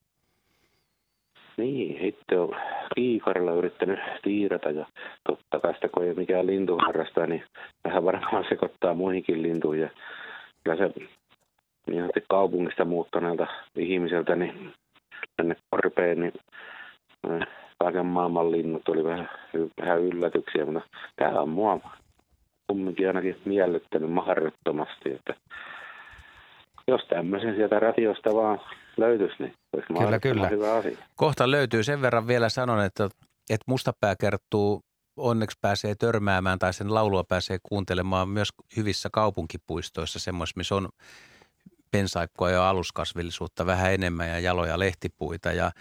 Niin, itse on kiikarilla yrittänyt tiirata ja totta kai sitä kun ei ole mikään lintuharrasta, niin vähän varmaan sekoittaa muihinkin lintuihin. Kyllä se niin sanotusti kaupungista muuttaneelta ihmiseltä niin tänne korpeen, niin äh, kaiken maailman linnut oli vähän, vähän yllätyksiä, mutta tämä on mua kumminkin ainakin miellyttänyt mahdottomasti, että jos tämmöisen sieltä ratiosta vaan löytyisi, niin olisi Kyllä, kyllä. hyvä asia. Kohta löytyy. Sen verran vielä sanon, että, että Mustapää kertoo onneksi pääsee törmäämään tai sen laulua pääsee kuuntelemaan myös hyvissä kaupunkipuistoissa, semmoissa, missä on pensaikkoa ja aluskasvillisuutta vähän enemmän ja jaloja lehtipuita. Ja,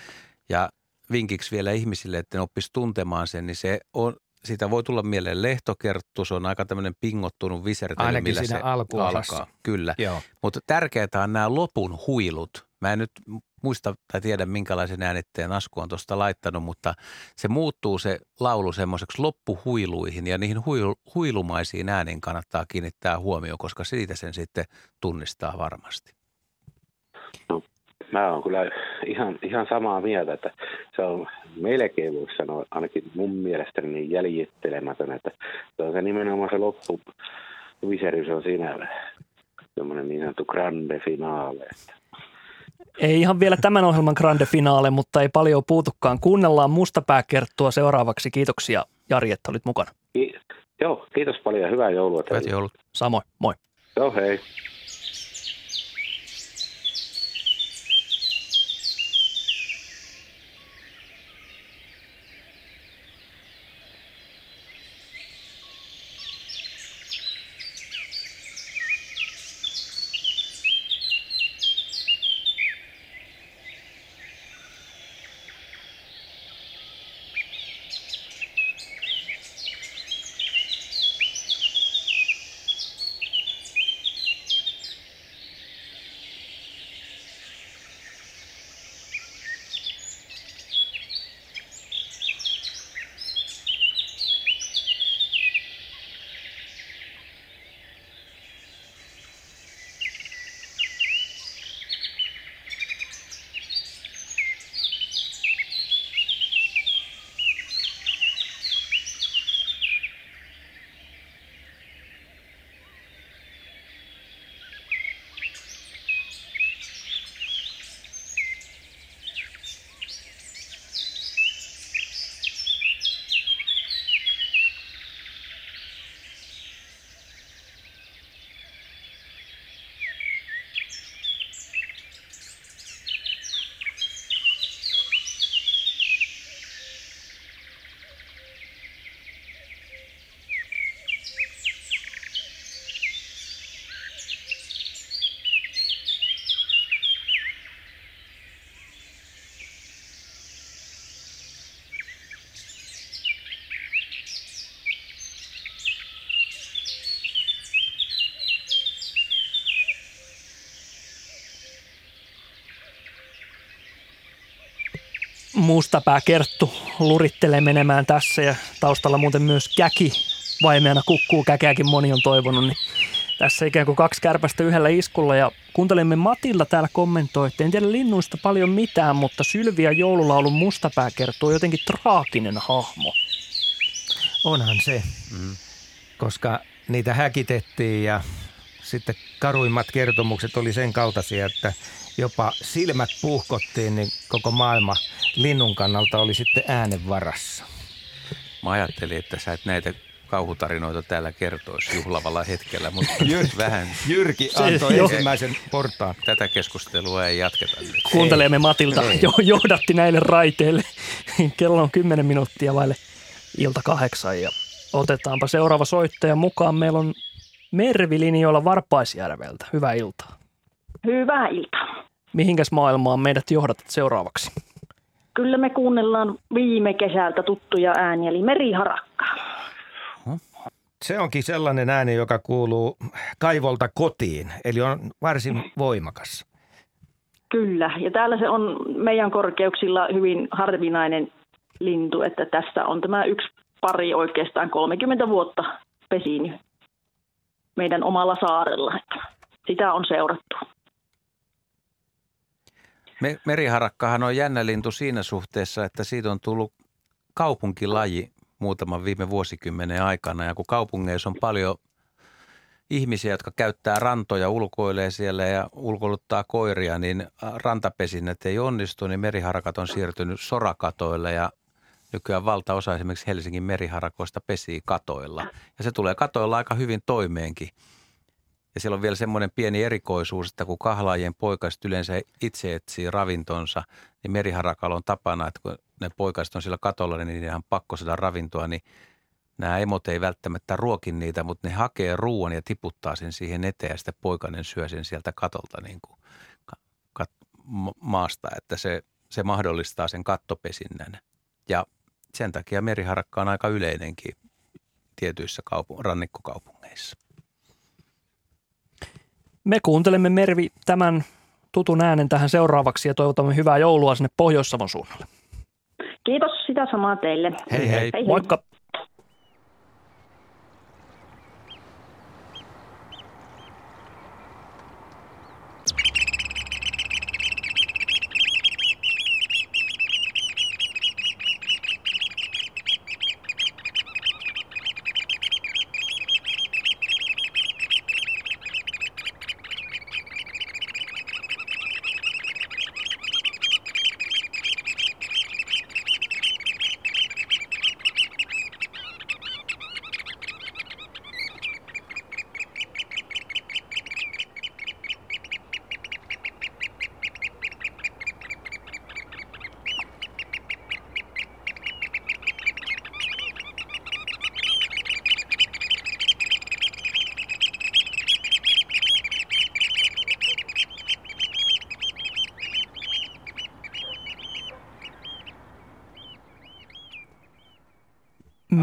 ja vinkiksi vielä ihmisille, että ne oppisi tuntemaan sen, niin se on, siitä voi tulla mieleen lehtokerttu, se on aika tämmöinen pingottunut visertely, Ainakin millä siinä se alkaa. Kyllä, Joo. mutta tärkeää on nämä lopun huilut. Mä en nyt muista tai tiedä, minkälaisen äänitteen Asku on tuosta laittanut, mutta se muuttuu se laulu semmoiseksi loppuhuiluihin ja niihin huilu, huilumaisiin ääniin kannattaa kiinnittää huomioon, koska siitä sen sitten tunnistaa varmasti. Mä oon kyllä ihan, ihan samaa mieltä, että se on melkein voisi sanoa, ainakin mun mielestäni niin jäljittelemätön, että se on se nimenomaan se loppu, viserys on siinä semmoinen niin sanottu grande finale. Että Ei ihan vielä tämän ohjelman grande finale, mutta ei paljon puutukaan. Kuunnellaan Mustapääkerttua seuraavaksi. Kiitoksia Jari, että olit mukana. Ki- joo, kiitos paljon ja hyvää joulua. Hyvät joulut. Samoin, moi. Joo, hei. Mustapää Kerttu lurittelee menemään tässä ja taustalla muuten myös käki vaimeana kukkuu käkeäkin moni on toivonut, niin tässä ikään kuin kaksi kärpästä yhdellä iskulla ja kuuntelimme Matilda täällä kommentoi, että en tiedä linnuista paljon mitään, mutta Sylviä joululaulun Mustapää Kerttu on jotenkin traaginen hahmo. Onhan se, mm. koska niitä häkitettiin ja sitten karuimmat kertomukset oli sen kaltaisia, että jopa silmät puhkottiin, niin koko maailma linnun kannalta oli sitten äänen varassa. Mä ajattelin, että sä et näitä kauhutarinoita täällä kertoisi juhlavalla hetkellä, mutta Jyrki- vähän... Jyrki antoi Se- ensimmäisen portaan. Tätä keskustelua ei jatketa nyt. Kuuntelemme Matilda Ei. jo, johdatti näille raiteille. Kello on 10 minuuttia vaille ilta kahdeksan ja otetaanpa seuraava soittaja mukaan. Meillä on Mervi linjoilla Varpaisjärveltä. Hyvää iltaa. Hyvää iltaa. Mihinkäs maailmaan meidät johdatat seuraavaksi? Kyllä me kuunnellaan viime kesältä tuttuja ääniä, eli meriharakka. Se onkin sellainen ääni, joka kuuluu kaivolta kotiin, eli on varsin voimakas. Kyllä, ja täällä se on meidän korkeuksilla hyvin harvinainen lintu, että tässä on tämä yksi pari oikeastaan 30 vuotta pesinyt meidän omalla saarella. Sitä on seurattu. Me, meriharakkahan on jännä lintu siinä suhteessa, että siitä on tullut kaupunkilaji muutaman viime vuosikymmenen aikana. Ja kun kaupungeissa on paljon ihmisiä, jotka käyttää rantoja, ulkoilee siellä ja ulkoiluttaa koiria, niin rantapesinnät ei onnistu, niin meriharakat on siirtynyt sorakatoille ja nykyään valtaosa esimerkiksi Helsingin meriharakoista pesii katoilla. Ja se tulee katoilla aika hyvin toimeenkin. Ja siellä on vielä semmoinen pieni erikoisuus, että kun kahlaajien poikaiset yleensä itse etsii ravintonsa, niin meriharakalla on tapana, että kun ne poikaiset on siellä katolla, niin niiden on pakko saada ravintoa, niin nämä emot ei välttämättä ruokin niitä, mutta ne hakee ruoan ja tiputtaa sen siihen eteen ja sitten poikainen syö sen sieltä katolta niin kuin kat, maasta, että se, se mahdollistaa sen kattopesinnän. Ja sen takia meriharakka on aika yleinenkin tietyissä kaupu- rannikkokaupungeissa. Me kuuntelemme Mervi tämän tutun äänen tähän seuraavaksi ja toivotamme hyvää joulua sinne Pohjois-Savon suunnalle. Kiitos sitä samaa teille. Hei hei. hei, hei. Moikka.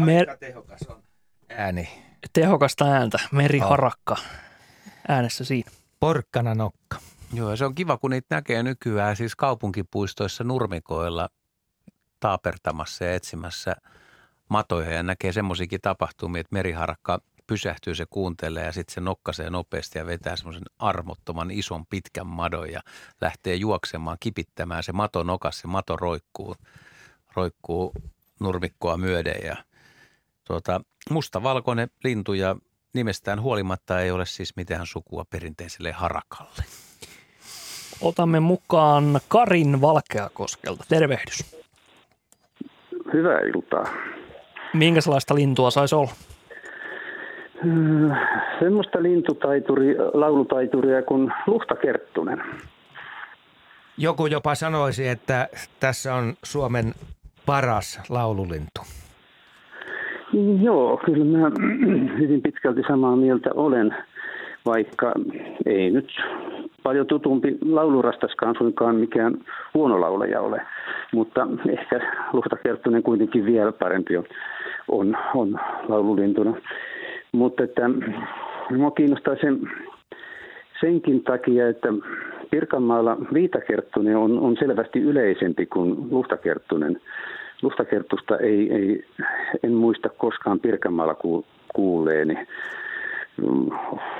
Mer- Aika tehokas on ääni. Tehokasta ääntä, meriharakka äänessä siinä. Porkkana nokka. Joo, se on kiva, kun niitä näkee nykyään siis kaupunkipuistoissa nurmikoilla taapertamassa ja etsimässä matoja ja näkee semmoisiakin tapahtumia, että meriharakka pysähtyy, se kuuntelee ja sitten se nokkasee nopeasti ja vetää semmoisen armottoman ison pitkän madon ja lähtee juoksemaan, kipittämään se mato nokas, se mato roikkuu, roikkuu nurmikkoa myöden ja – tuota, mustavalkoinen lintu ja nimestään huolimatta ei ole siis mitään sukua perinteiselle harakalle. Otamme mukaan Karin Valkeakoskelta. Tervehdys. Hyvää iltaa. Minkälaista lintua saisi olla? Hmm, semmoista lintutaituri, laulutaituria kuin luhtakerttunen. Joku jopa sanoisi, että tässä on Suomen paras laululintu. Joo, kyllä mä hyvin pitkälti samaa mieltä olen, vaikka ei nyt paljon tutumpi laulurastaskaan suinkaan mikään huono laulaja ole. Mutta ehkä Luhta Kerttunen kuitenkin vielä parempi on, on, on laululintuna. Mutta että minua kiinnostaa sen, senkin takia, että Pirkanmaalla Viitakerttunen on, on selvästi yleisempi kuin Luhtakerttunen. Lustakertusta ei, ei, en muista koskaan Pirkanmaalla kuulleeni.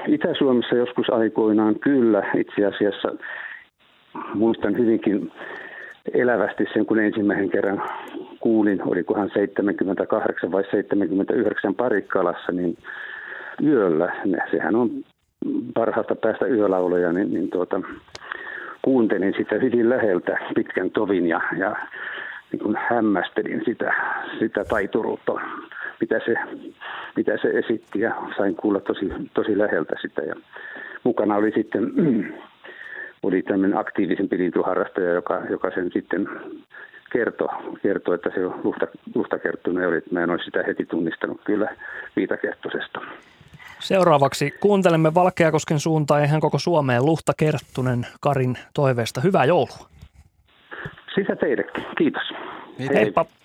Itä-Suomessa joskus aikoinaan kyllä itse asiassa muistan hyvinkin elävästi sen, kun ensimmäisen kerran kuulin, olikohan 78 vai 79 Parikkalassa, niin yöllä, sehän on parhaasta päästä yölauloja, niin, niin tuota, kuuntelin sitä hyvin läheltä pitkän tovin ja, ja niin kuin hämmästelin sitä, sitä taituruutta, mitä se, mitä se esitti ja sain kuulla tosi, tosi läheltä sitä. Ja mukana oli sitten oli tämmöinen aktiivisempi lintuharrastaja, joka, joka sen sitten kertoi, kertoi että se luhta, luhtakerttunen oli. Mä en olisi sitä heti tunnistanut kyllä viitakerttusesta. Seuraavaksi kuuntelemme Valkeakosken suuntaan ihan koko Suomeen Luhta Kerttunen Karin toiveesta. Hyvää joulua! Sitä teillekin. Kiitos. Heippa. Luhta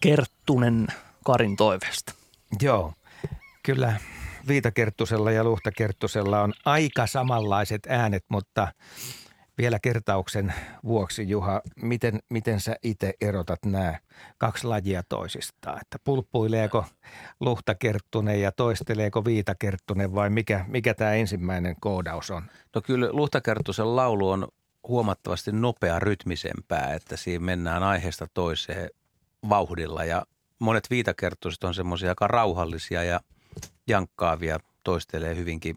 Kerttunen Karin toiveesta. Joo, kyllä Viitakerttusella ja Luhtakerttusella on aika samanlaiset äänet, mutta vielä kertauksen vuoksi, Juha, miten, miten sä itse erotat nämä kaksi lajia toisistaan? Että pulppuileeko Luhtakerttunen ja toisteleeko Viitakerttunen vai mikä, mikä tämä ensimmäinen koodaus on? No kyllä Luhtakerttusen laulu on huomattavasti nopea rytmisempää, että siinä mennään aiheesta toiseen vauhdilla ja monet viitakerttuiset on semmoisia aika rauhallisia ja jankkaavia, toistelee hyvinkin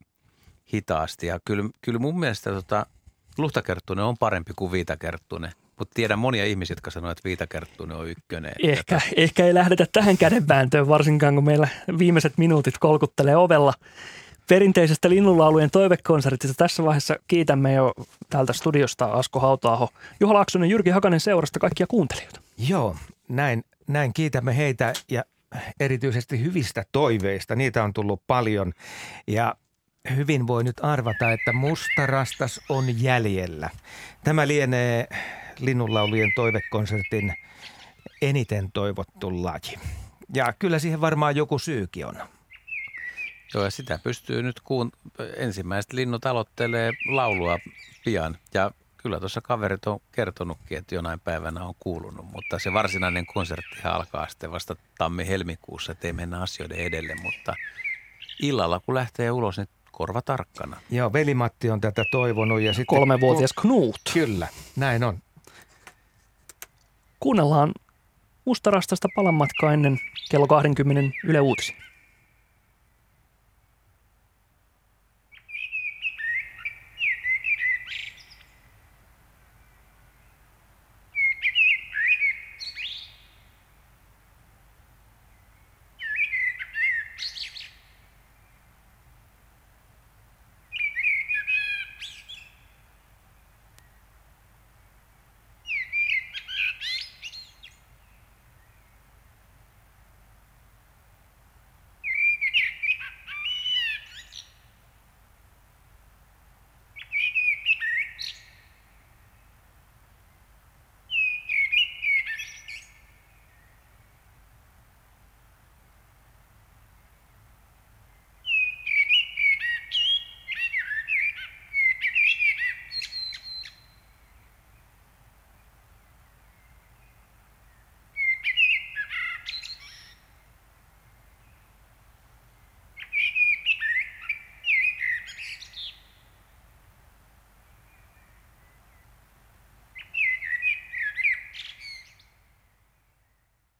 hitaasti ja kyllä, kyllä mun mielestä tota, Luhtakerttunen on parempi kuin Viitakerttunen. Mutta tiedän monia ihmisiä, jotka sanoo, että Viitakerttunen on ykkönen. Ehkä, että... ehkä ei lähdetä tähän kädenvääntöön, varsinkaan kun meillä viimeiset minuutit kolkuttelee ovella. Perinteisestä linnunlaulujen toivekonsertista tässä vaiheessa kiitämme jo täältä studiosta Asko Hautaaho, Juha Laaksonen, Jyrki Hakanen seurasta kaikkia kuuntelijoita. Joo, näin, näin kiitämme heitä ja erityisesti hyvistä toiveista. Niitä on tullut paljon ja hyvin voi nyt arvata, että mustarastas on jäljellä. Tämä lienee linnunlaulujen toivekonsertin eniten toivottu laji. Ja kyllä siihen varmaan joku syykin on. Joo, ja sitä pystyy nyt, kun ensimmäiset linnut aloittelee laulua pian. Ja kyllä tuossa kaverit on kertonutkin, että jonain päivänä on kuulunut, mutta se varsinainen konsertti alkaa sitten vasta tammi-helmikuussa, ettei mennä asioiden edelle, mutta illalla kun lähtee ulos, niin korva tarkkana. Joo, velimatti on tätä toivonut. Ja sitten Kolmevuotias Knut. Kyllä, näin on. Kuunnellaan mustarastasta palanmatkaa ennen kello 20 Yle Uutisia.